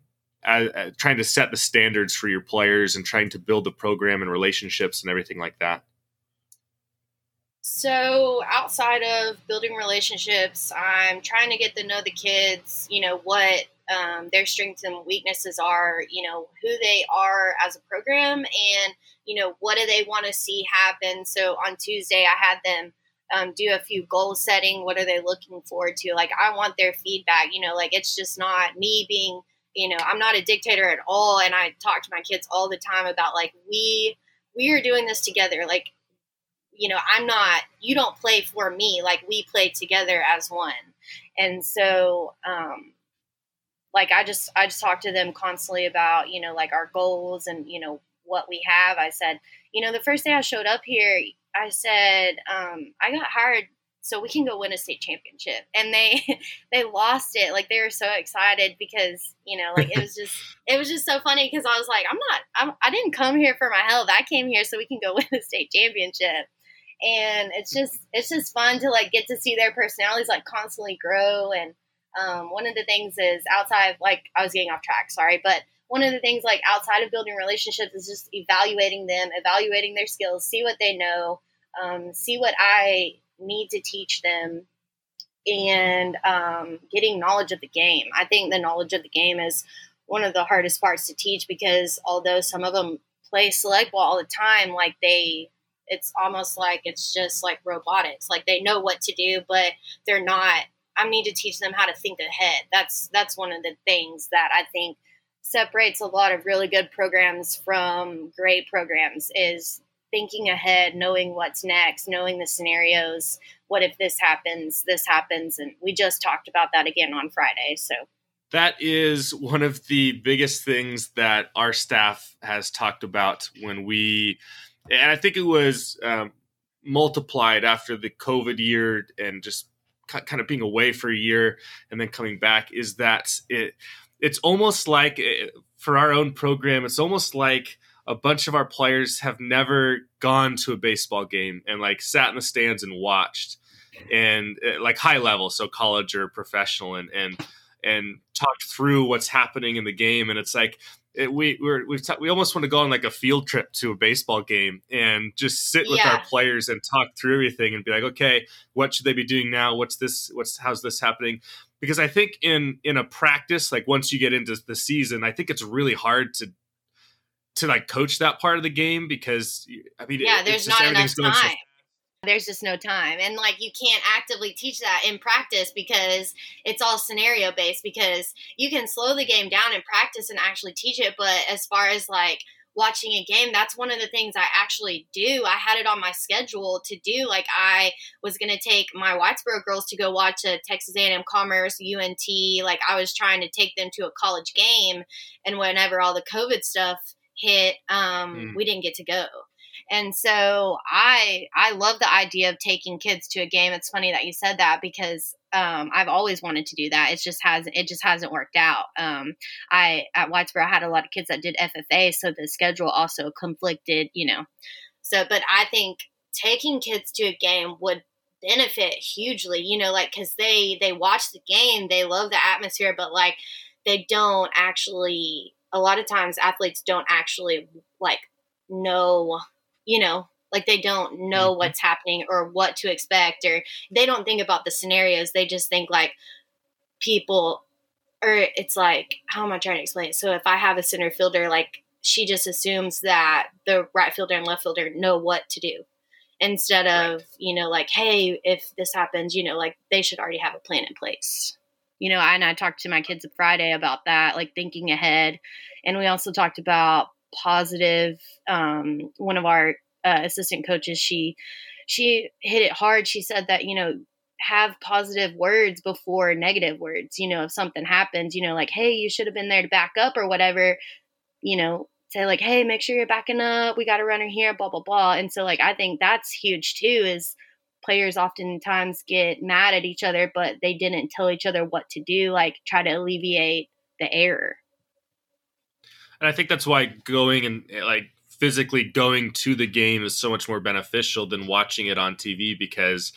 trying to set the standards for your players and trying to build the program and relationships and everything like that. So outside of building relationships, I'm trying to get to know the kids. You know what um, their strengths and weaknesses are. You know who they are as a program, and you know what do they want to see happen. So on Tuesday, I had them um, do a few goal setting. What are they looking forward to? Like I want their feedback. You know, like it's just not me being. You know, I'm not a dictator at all, and I talk to my kids all the time about like we we are doing this together. Like you know, I'm not, you don't play for me. Like we play together as one. And so, um, like I just, I just talk to them constantly about, you know, like our goals and, you know, what we have. I said, you know, the first day I showed up here, I said, um, I got hired so we can go win a state championship. And they, <laughs> they lost it. Like they were so excited because, you know, like it was just, <laughs> it was just so funny because I was like, I'm not, I'm, I didn't come here for my health. I came here so we can go <laughs> win a state championship and it's just it's just fun to like get to see their personalities like constantly grow and um, one of the things is outside like i was getting off track sorry but one of the things like outside of building relationships is just evaluating them evaluating their skills see what they know um, see what i need to teach them and um, getting knowledge of the game i think the knowledge of the game is one of the hardest parts to teach because although some of them play select ball all the time like they it's almost like it's just like robotics. Like they know what to do, but they're not. I need to teach them how to think ahead. That's that's one of the things that I think separates a lot of really good programs from great programs is thinking ahead, knowing what's next, knowing the scenarios. What if this happens? This happens, and we just talked about that again on Friday. So that is one of the biggest things that our staff has talked about when we and I think it was um, multiplied after the COVID year and just kind of being away for a year and then coming back. Is that it? It's almost like eh, for our own program, it's almost like a bunch of our players have never gone to a baseball game and like sat in the stands and watched and eh, like high level, so college or professional, and and and talked through what's happening in the game. And it's like it, we we're, we've t- we almost want to go on like a field trip to a baseball game and just sit with Yeah. our players and talk through everything and be like, okay, what should they be doing now? What's this? What's how's this happening? Because I think in in a practice, like once you get into the season, I think it's really hard to to like coach that part of the game because I mean, yeah, it- there's not enough going so time. There's just no time. And like you can't actively teach that in practice because it's all scenario based because you can slow the game down in practice and actually teach it, but as far as like watching a game, that's one of the things I actually do. I had it on my schedule to do. Like I was going to take my Whitesboro girls to go watch a Texas A&M Commerce, UNT. Like I was trying to take them to a college game, and whenever all the COVID stuff hit, um, Mm. we didn't get to go. And so I I love the idea of taking kids to a game. It's funny that you said that because um, I've always wanted to do that. It just has it just hasn't worked out. Um, I at Whitesboro I had a lot of kids that did FFA, so the schedule also conflicted. You know, so but I think taking kids to a game would benefit hugely. You know, like because they they watch the game, they love the atmosphere, but like they don't actually. A lot of times, athletes don't actually like know you know like they don't know Mhm. what's happening or what to expect or they don't think about the scenarios. They just think like people or it's like how am i trying to explain it? So if i have a center fielder like she just assumes that the right fielder and left fielder know what to do instead of you know like hey if this happens you know like they should already have a plan in place you know and i talked to my kids friday about that like thinking ahead and we also talked about positive um, one of our uh, assistant coaches she she hit it hard. She said that, you know, have positive words before negative words. You know, if something happens, you know, like, hey, you should have been there to back up or whatever, you know, say like, hey, make sure you're backing up. We got a runner here, blah, blah, blah. And so, like, I think that's huge too, is players oftentimes get mad at each other, but they didn't tell each other what to do, like, try to alleviate the error. And I think that's why going and eh, like physically going to the game is so much more beneficial than watching it on TV because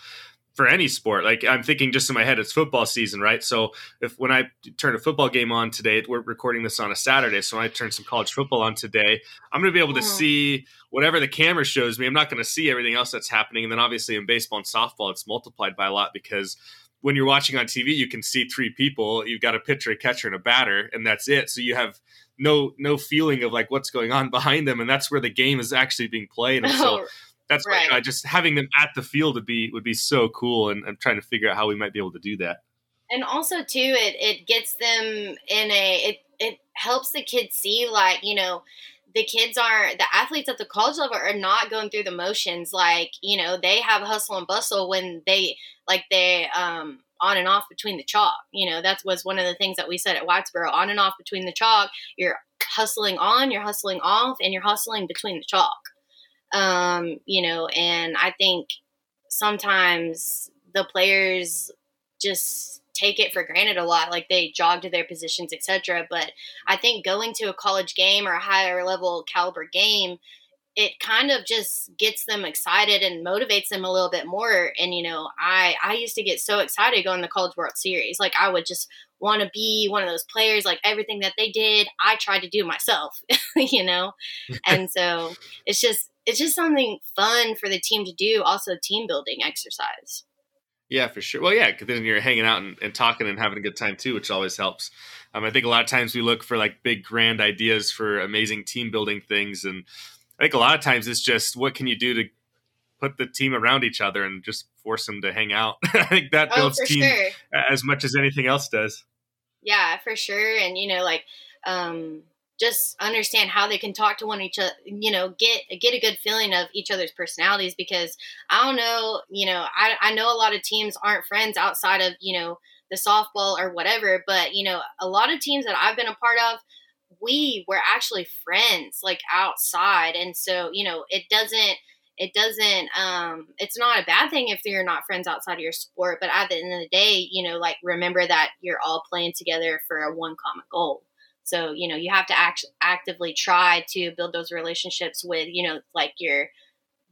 for any sport. Like I'm thinking just in my head, it's football season, right? So if when I turn a football game on today, we're recording this on a Saturday. So when I turn some college football on today, I'm going to be able to mm-hmm. see whatever the camera shows me. I'm not going to see everything else that's happening. And then obviously in baseball and softball, it's multiplied by a lot because when you're watching on TV, you can see three people. You've got a pitcher, a catcher, and a batter, and that's it. So you have no no feeling of like what's going on <laughs> behind them, and that's where the game is actually being played. And so <laughs> that's right. why just having them at the field would be would be so cool, and I'm trying to figure out how we might be able to do that. And also too, it it gets them in a it it helps the kids see like you know the kids aren't the athletes at the college level are not going through the motions like you know they have hustle and bustle when they like they um on and off between the chalk you know that was one of the things that we said at Whitesboro on and off between the chalk you're hustling on you're hustling off and you're hustling between the chalk um, you know, and I think sometimes the players just take it for granted a lot like they jog to their positions etc but i think going to a college game or a higher level caliber game it kind of just gets them excited and motivates them a little bit more. And you know i i used to get so excited going to the college world series. Like i would just want to be one of those players like everything that they did i tried to do myself <laughs> you know <laughs> and so it's just it's just something fun for the team to do. Also, team building exercise. Yeah, for sure. Well, yeah, because then you're hanging out and, and, talking and having a good time too, which always helps. Um, I think a lot of times we look for like big, grand ideas for amazing team building things, and I think a lot of times it's just what can you do to put the team around each other and just force them to hang out. <laughs> I think that oh, builds team sure. as much as anything else does. Yeah, for sure. And you know, like um, just understand how they can talk to one each other you know get get a good feeling of each other's personalities because i don't know you know i, I know a lot of teams aren't friends outside of you know the softball or whatever but you know a lot of teams that i've been a part of we were actually friends like outside and so you know it doesn't it doesn't um it's not a bad thing if you're not friends outside of your sport but at the end of the day you know like remember that you're all playing together for a one common goal so, you know, you have to act- actively try to build those relationships with, you know, like your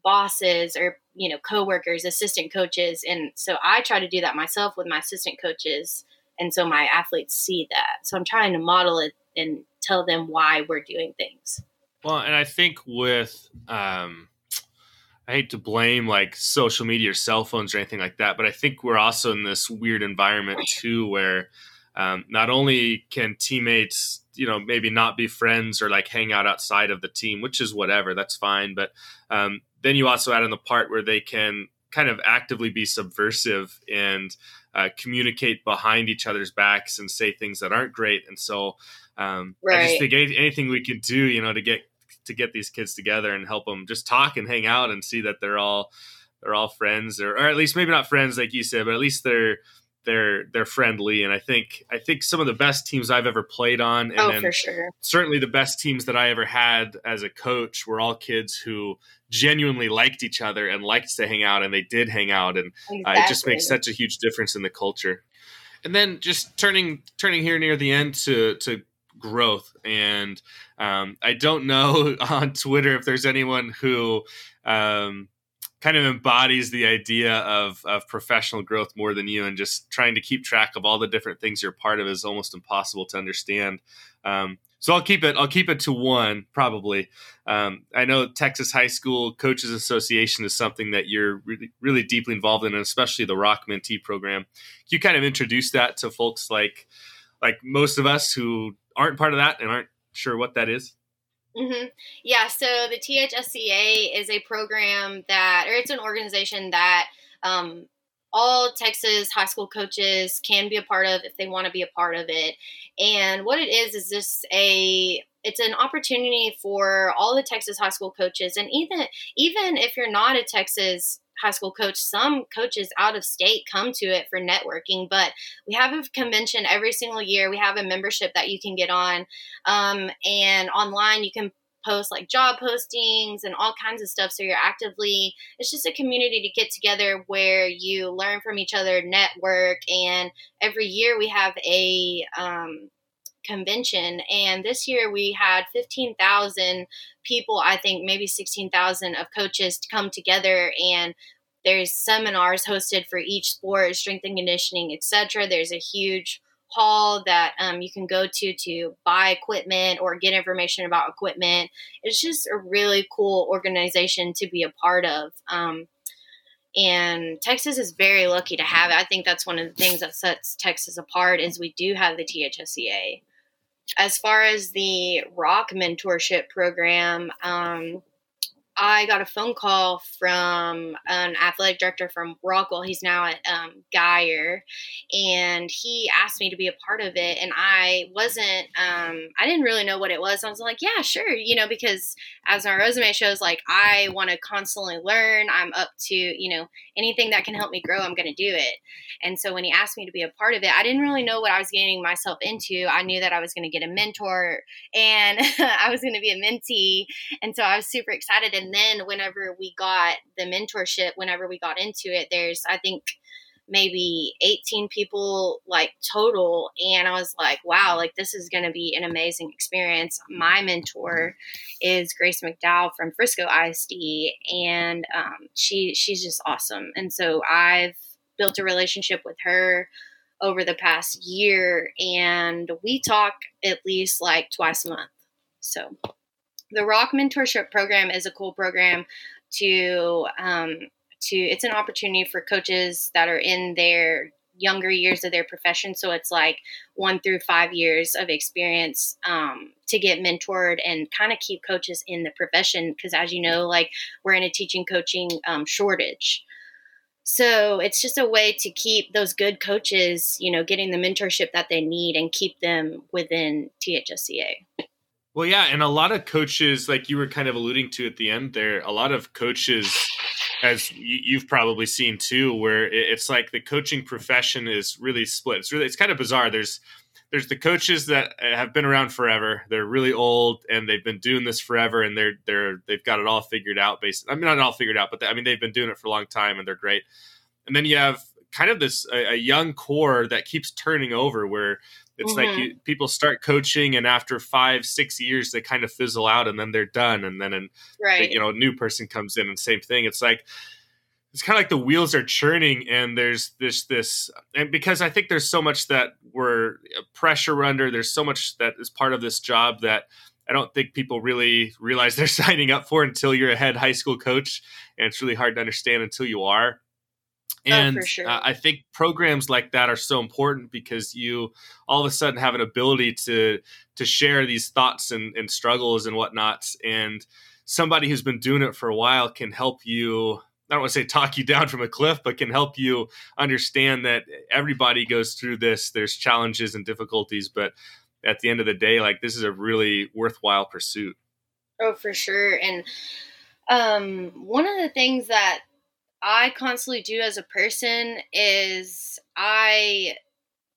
bosses or, you know, coworkers, assistant coaches. And so I try to do that myself with my assistant coaches. And so my athletes see that. So I'm trying to model it and tell them why we're doing things. Well, and I think with, um, I hate to blame like social media or cell phones or anything like that, but I think we're also in this weird environment too where um, not only can teammates you know maybe not be friends or like hang out outside of the team which is whatever that's fine but um, then you also add in the part where they can kind of actively be subversive and uh, communicate behind each other's backs and say things that aren't great and so um, right. i just think anything we can do you know to get to get these kids together and help them just talk and hang out and see that they're all they're all friends or, or at least maybe not friends like you said but at least they're they're they're friendly and I think I think some of the best teams I've ever played on and oh, for sure. certainly the best teams that I ever had as a coach were all kids who genuinely liked each other and liked to hang out and they did hang out and exactly. uh, it just makes such a huge difference in the culture. And then just turning turning here near the end to to growth. And um, I don't know <laughs> on Twitter if there's anyone who um, kind of embodies the idea of, of professional growth more than you and just trying to keep track of all the different things you're part of is almost impossible to understand. Um, so i'll keep it i'll keep it to one probably. Um, i know texas high school coaches association is something that you're really, really deeply involved in and especially the rock mentee program. Can you kind of introduce that to folks like like most of us who aren't part of that and aren't sure what that is Mm-hmm. Yeah, so the THSCA is a program that, or it's an organization that um, all Texas high school coaches can be a part of if they want to be a part of it. And what it is is just a it's an opportunity for all the Texas high school coaches, and even even if you're not a Texas high school coach. Some coaches out of state come to it for networking, but we have a convention every single year. We have a membership that you can get on, um, and online you can post like job postings and all kinds of stuff. So you're actively, it's just a community to get together where you learn from each other, network, and every year we have a um, convention. And this year we had 15,000 people, I think maybe 16,000 of coaches to come together and there's seminars hosted for each sport, strength and conditioning, etc. There's a huge hall that um, you can go to to buy equipment or get information about equipment. It's just a really cool organization to be a part of. Um, and Texas is very lucky to have it. I think that's one of the things that sets Texas apart is we do have the THSCA as far as the rock mentorship program, um, I got a phone call from an athletic director from Rockwall. He's now at um, Guyer, and he asked me to be a part of it. And I wasn't, um, I didn't really know what it was. I was like, yeah, sure, you know, because as our resume shows, like I want to constantly learn. I'm up to, you know, anything that can help me grow, I'm going to do it. And so when he asked me to be a part of it, I didn't really know what I was getting myself into. I knew that I was going to get a mentor and <laughs> I was going to be a mentee. And so I was super excited and then whenever we got the mentorship, whenever we got into it, there's I think maybe 18 people like total. And i was like wow like this is going to be an amazing experience. My mentor is grace mcdowell from frisco isd and um, she she's just awesome. And so i've built a relationship with her over the past year and we talk at least like twice a month. So the Rock Mentorship Program is a cool program to um, to. It's an opportunity for coaches that are in their younger years of their profession. So it's like one through five years of experience um, to get mentored and kind of keep coaches in the profession. Because as you know, like we're in a teaching coaching um, shortage. So it's just a way to keep those good coaches, you know, getting the mentorship that they need and keep them within THSCA. Well, yeah, and a lot of coaches, like you were kind of alluding to at the end there, a lot of coaches, as you've probably seen too, where it's like the coaching profession is really split. It's really, it's kind of bizarre. There's, there's the coaches that uh, have been around forever. They're really old and they've been doing this forever, and they're they're they've got it all figured out. Based, I mean, not all figured out, but they, I mean, they've been doing it for a long time and they're great. And then you have kind of this a, a young core that keeps turning over, where it's mm-hmm. like you, people start coaching, and after five, six years, they kind of fizzle out, and then they're done, and then an, right. you know a new person comes in, and same thing. It's like it's kind of like the wheels are churning, and there's this this, and because I think there's so much that we're uh, pressure under. There's so much that is part of this job that. I don't think people really realize they're <laughs> signing up for until you're a head high school coach, and it's really hard to understand until you are. Oh, and oh, sure. uh, I think programs like that are so important because you all of a sudden have an ability to to share these thoughts and, and struggles and whatnot. And somebody who's been doing it for a while can help you. I don't want to say talk you down from a cliff, but can help you understand that everybody goes through this. There's challenges and difficulties, but at the end of the day, like this is a really worthwhile pursuit. Oh, for sure. And um, one of the things that I constantly do as a person is I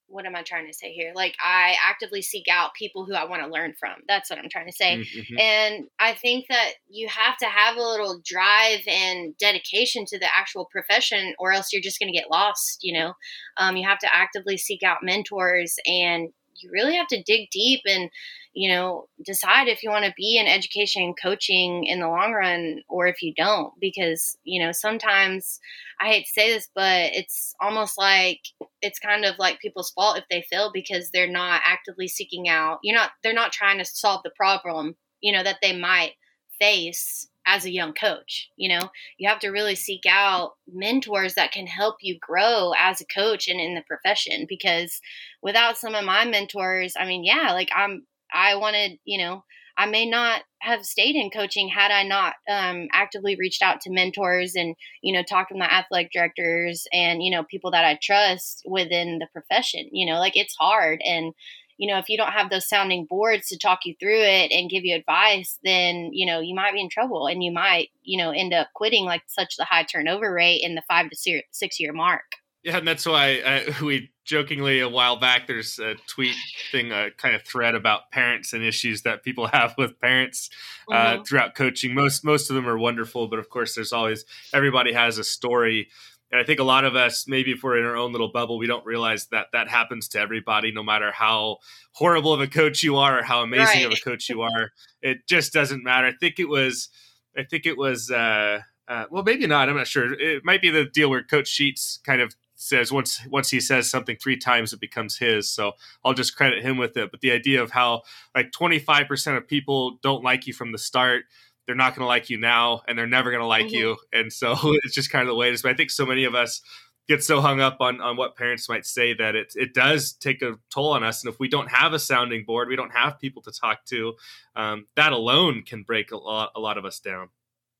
what am I trying to say here? Like I actively seek out people who I want to learn from. That's what I'm trying to say. Mm-hmm. And I think that you have to have a little drive and dedication to the actual profession, or else you're just going to get lost. You know, um, you have to actively seek out mentors, and you really have to dig deep and you know, decide if you want to be in education and coaching in the long run or if you don't. Because, you know, sometimes I hate to say this, but it's almost like it's kind of like people's fault if they fail because they're not actively seeking out, you're not, they're not trying to solve the problem, you know, that they might face as a young coach. You know, you have to really seek out mentors that can help you grow as a coach and in the profession because without some of my mentors, I mean, yeah, like I'm I wanted, you know, I may not have stayed in coaching had I not um, actively reached out to mentors and, you know, talked with my athletic directors and, you know, people that I trust within the profession. You know, like it's hard and you know, if you don't have those sounding boards to talk you through it and give you advice, then, you know, you might be in trouble and you might, you know, end up quitting like such the high turnover rate in the five to six year mark. Yeah, and that's why uh, <laughs> we jokingly a while back there's a tweet thing, a kind of thread about parents and issues that people <laughs> have with parents uh, mm-hmm. throughout coaching. Most most of them are wonderful, but of course, there's always everybody has a story and I think a lot of us, maybe if we're in our own little bubble, we don't realize that that happens to everybody, no matter how horrible of a coach you are or how amazing right. of a coach you are. It just doesn't matter. I think it was, I think it was, uh, uh, well, maybe not. I'm not sure. It might be the deal where Coach Sheets kind of says once once he says something three times, it becomes his. So I'll just credit him with it. But the idea of how like 25% of people don't like you from the start they're not going to like you now and they're never going to like mm-hmm. you. And so <laughs> it's just kind of the way it is. But i think so many of us get so hung up on on what parents might say that it it does take a toll on us. And if we don't have a sounding board we don't have people to talk to um, that alone can break a lot a lot of us down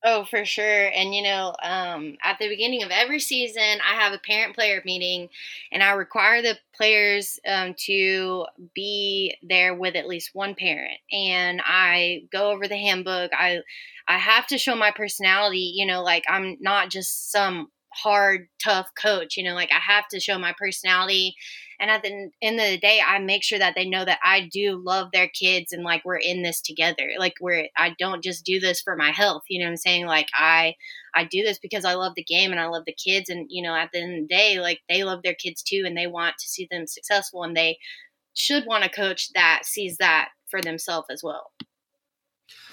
Oh, for sure. And, you know, um, at the beginning of every season, I have a parent player meeting and I require the players um, to be there with at least one parent. And I go over the handbook. I, I have to show my personality, you know, like I'm not just some hard, tough coach. You know, like I have to show my personality. And at the end of the day, I make sure that they know that I do love their kids and like we're in this together. Like we're, I don't just do this for my health. You know what I'm saying? Like I, I do this because I love the game and I love the kids. And, you know, at the end of the day, like they love their kids too and they want to see them successful and they should want a coach that sees that for themselves as well.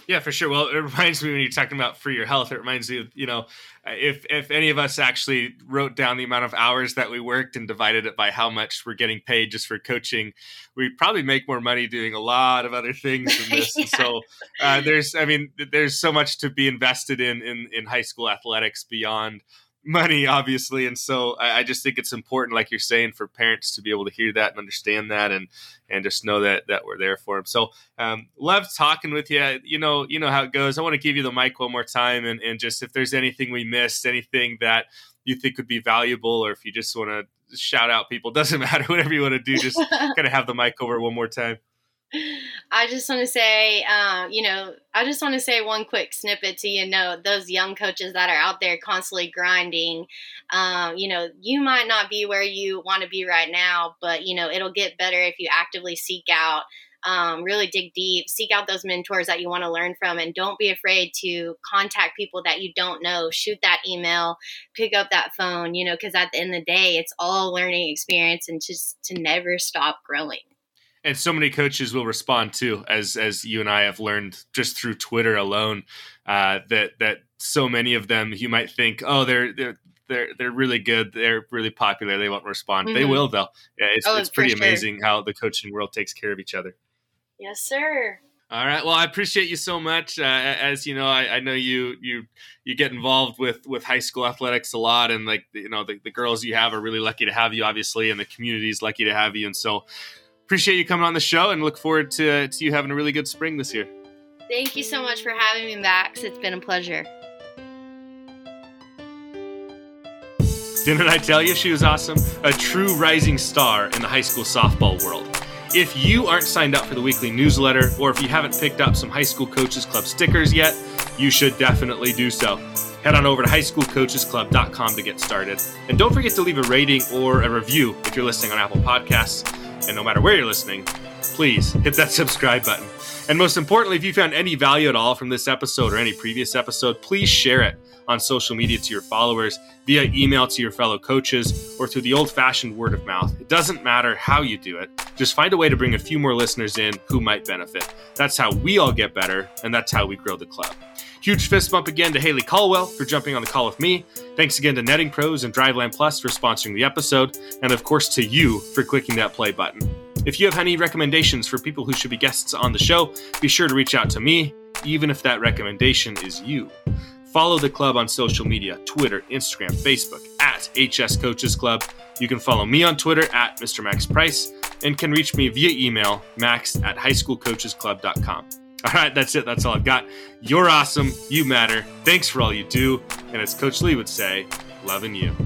Yeah, for sure. Well, it reminds me when you're talking about for your health. It reminds me of you know, if if any of us actually wrote down the amount of hours that we worked and divided it by how much we're getting paid just for coaching, we'd probably make more money doing a lot of other things than <laughs> this. yeah. So uh, there's, I mean, there's so much to be invested in in in high school athletics beyond money obviously and so I, I, just think it's important like you're saying for parents to be able to hear that and understand that and and just know that that we're there for them so um love talking with you you know you know how it goes. I want to give you the mic one more time and and just if there's anything we missed anything that you think would be valuable or if you just want to shout out people <laughs> doesn't matter whatever you want to do just <laughs> kind of have the mic over one more time I just want to say, um, you know, I just want to say one quick snippet to you know those young coaches that are out there constantly grinding. Um, you know, you might not be where you want to be right now, but you know it'll get better if you actively seek out. Um, really dig deep, seek out those mentors that you want to learn from, and don't be afraid to contact people that you don't know. Shoot that email, pick up that phone, you know, because at the end of the day, it's all learning experience and just to never stop growing and so many coaches will respond too, as as you and I have learned just through Twitter alone. Uh, that that so many of them, you might think, oh, they're they're they're they're really good, they're really popular, they won't respond. Mm-hmm. They will though. Yeah, it's oh, it's pretty amazing sure. how the coaching world takes care of each other. Yes, sir. All right. Well, I appreciate you so much. Uh, as you know, I, I, know you you you get involved with with high school athletics a lot, and like you know, the, the girls you have are really lucky to have you, obviously, and the community is lucky to have you. And so, appreciate you coming on the show and look forward to, to you having a really good spring this year. Thank you so much for having me, Max. It's been a pleasure. Didn't I tell you she was awesome? A true rising star in the high school softball world. If you aren't signed up for the weekly newsletter, or if you haven't picked up some High School Coaches Club stickers yet, you should definitely do so. Head on over to highschoolcoachesclub.com to get started. And don't forget to leave a rating or a review if you're listening on Apple Podcasts. And no matter where you're listening, please hit that subscribe button. And most importantly, if you found any value at all from this episode or any previous episode, please share it on social media to your followers, via email to your fellow coaches, or through the old fashioned word of mouth. It doesn't matter how you do it, just find a way to bring a few more listeners in who might benefit. That's how we all get better, and that's how we grow the club. Huge fist bump again to Haley Caldwell for jumping on the call with me. Thanks again to Netting Pros and Driveline Plus for sponsoring the episode. And of course to you for clicking that play button. If you have any recommendations for people who should be guests on the show, be sure to reach out to me, even if that recommendation is you. Follow the club on social media Twitter, Instagram, Facebook at HS Coaches Club. You can follow me on Twitter at Mr. Max Price and can reach me via email max at highschoolcoachesclub.com. <laughs> All right, that's it. That's all I've got. You're awesome. You matter. Thanks for all you do. And as Coach Lee would say, loving you.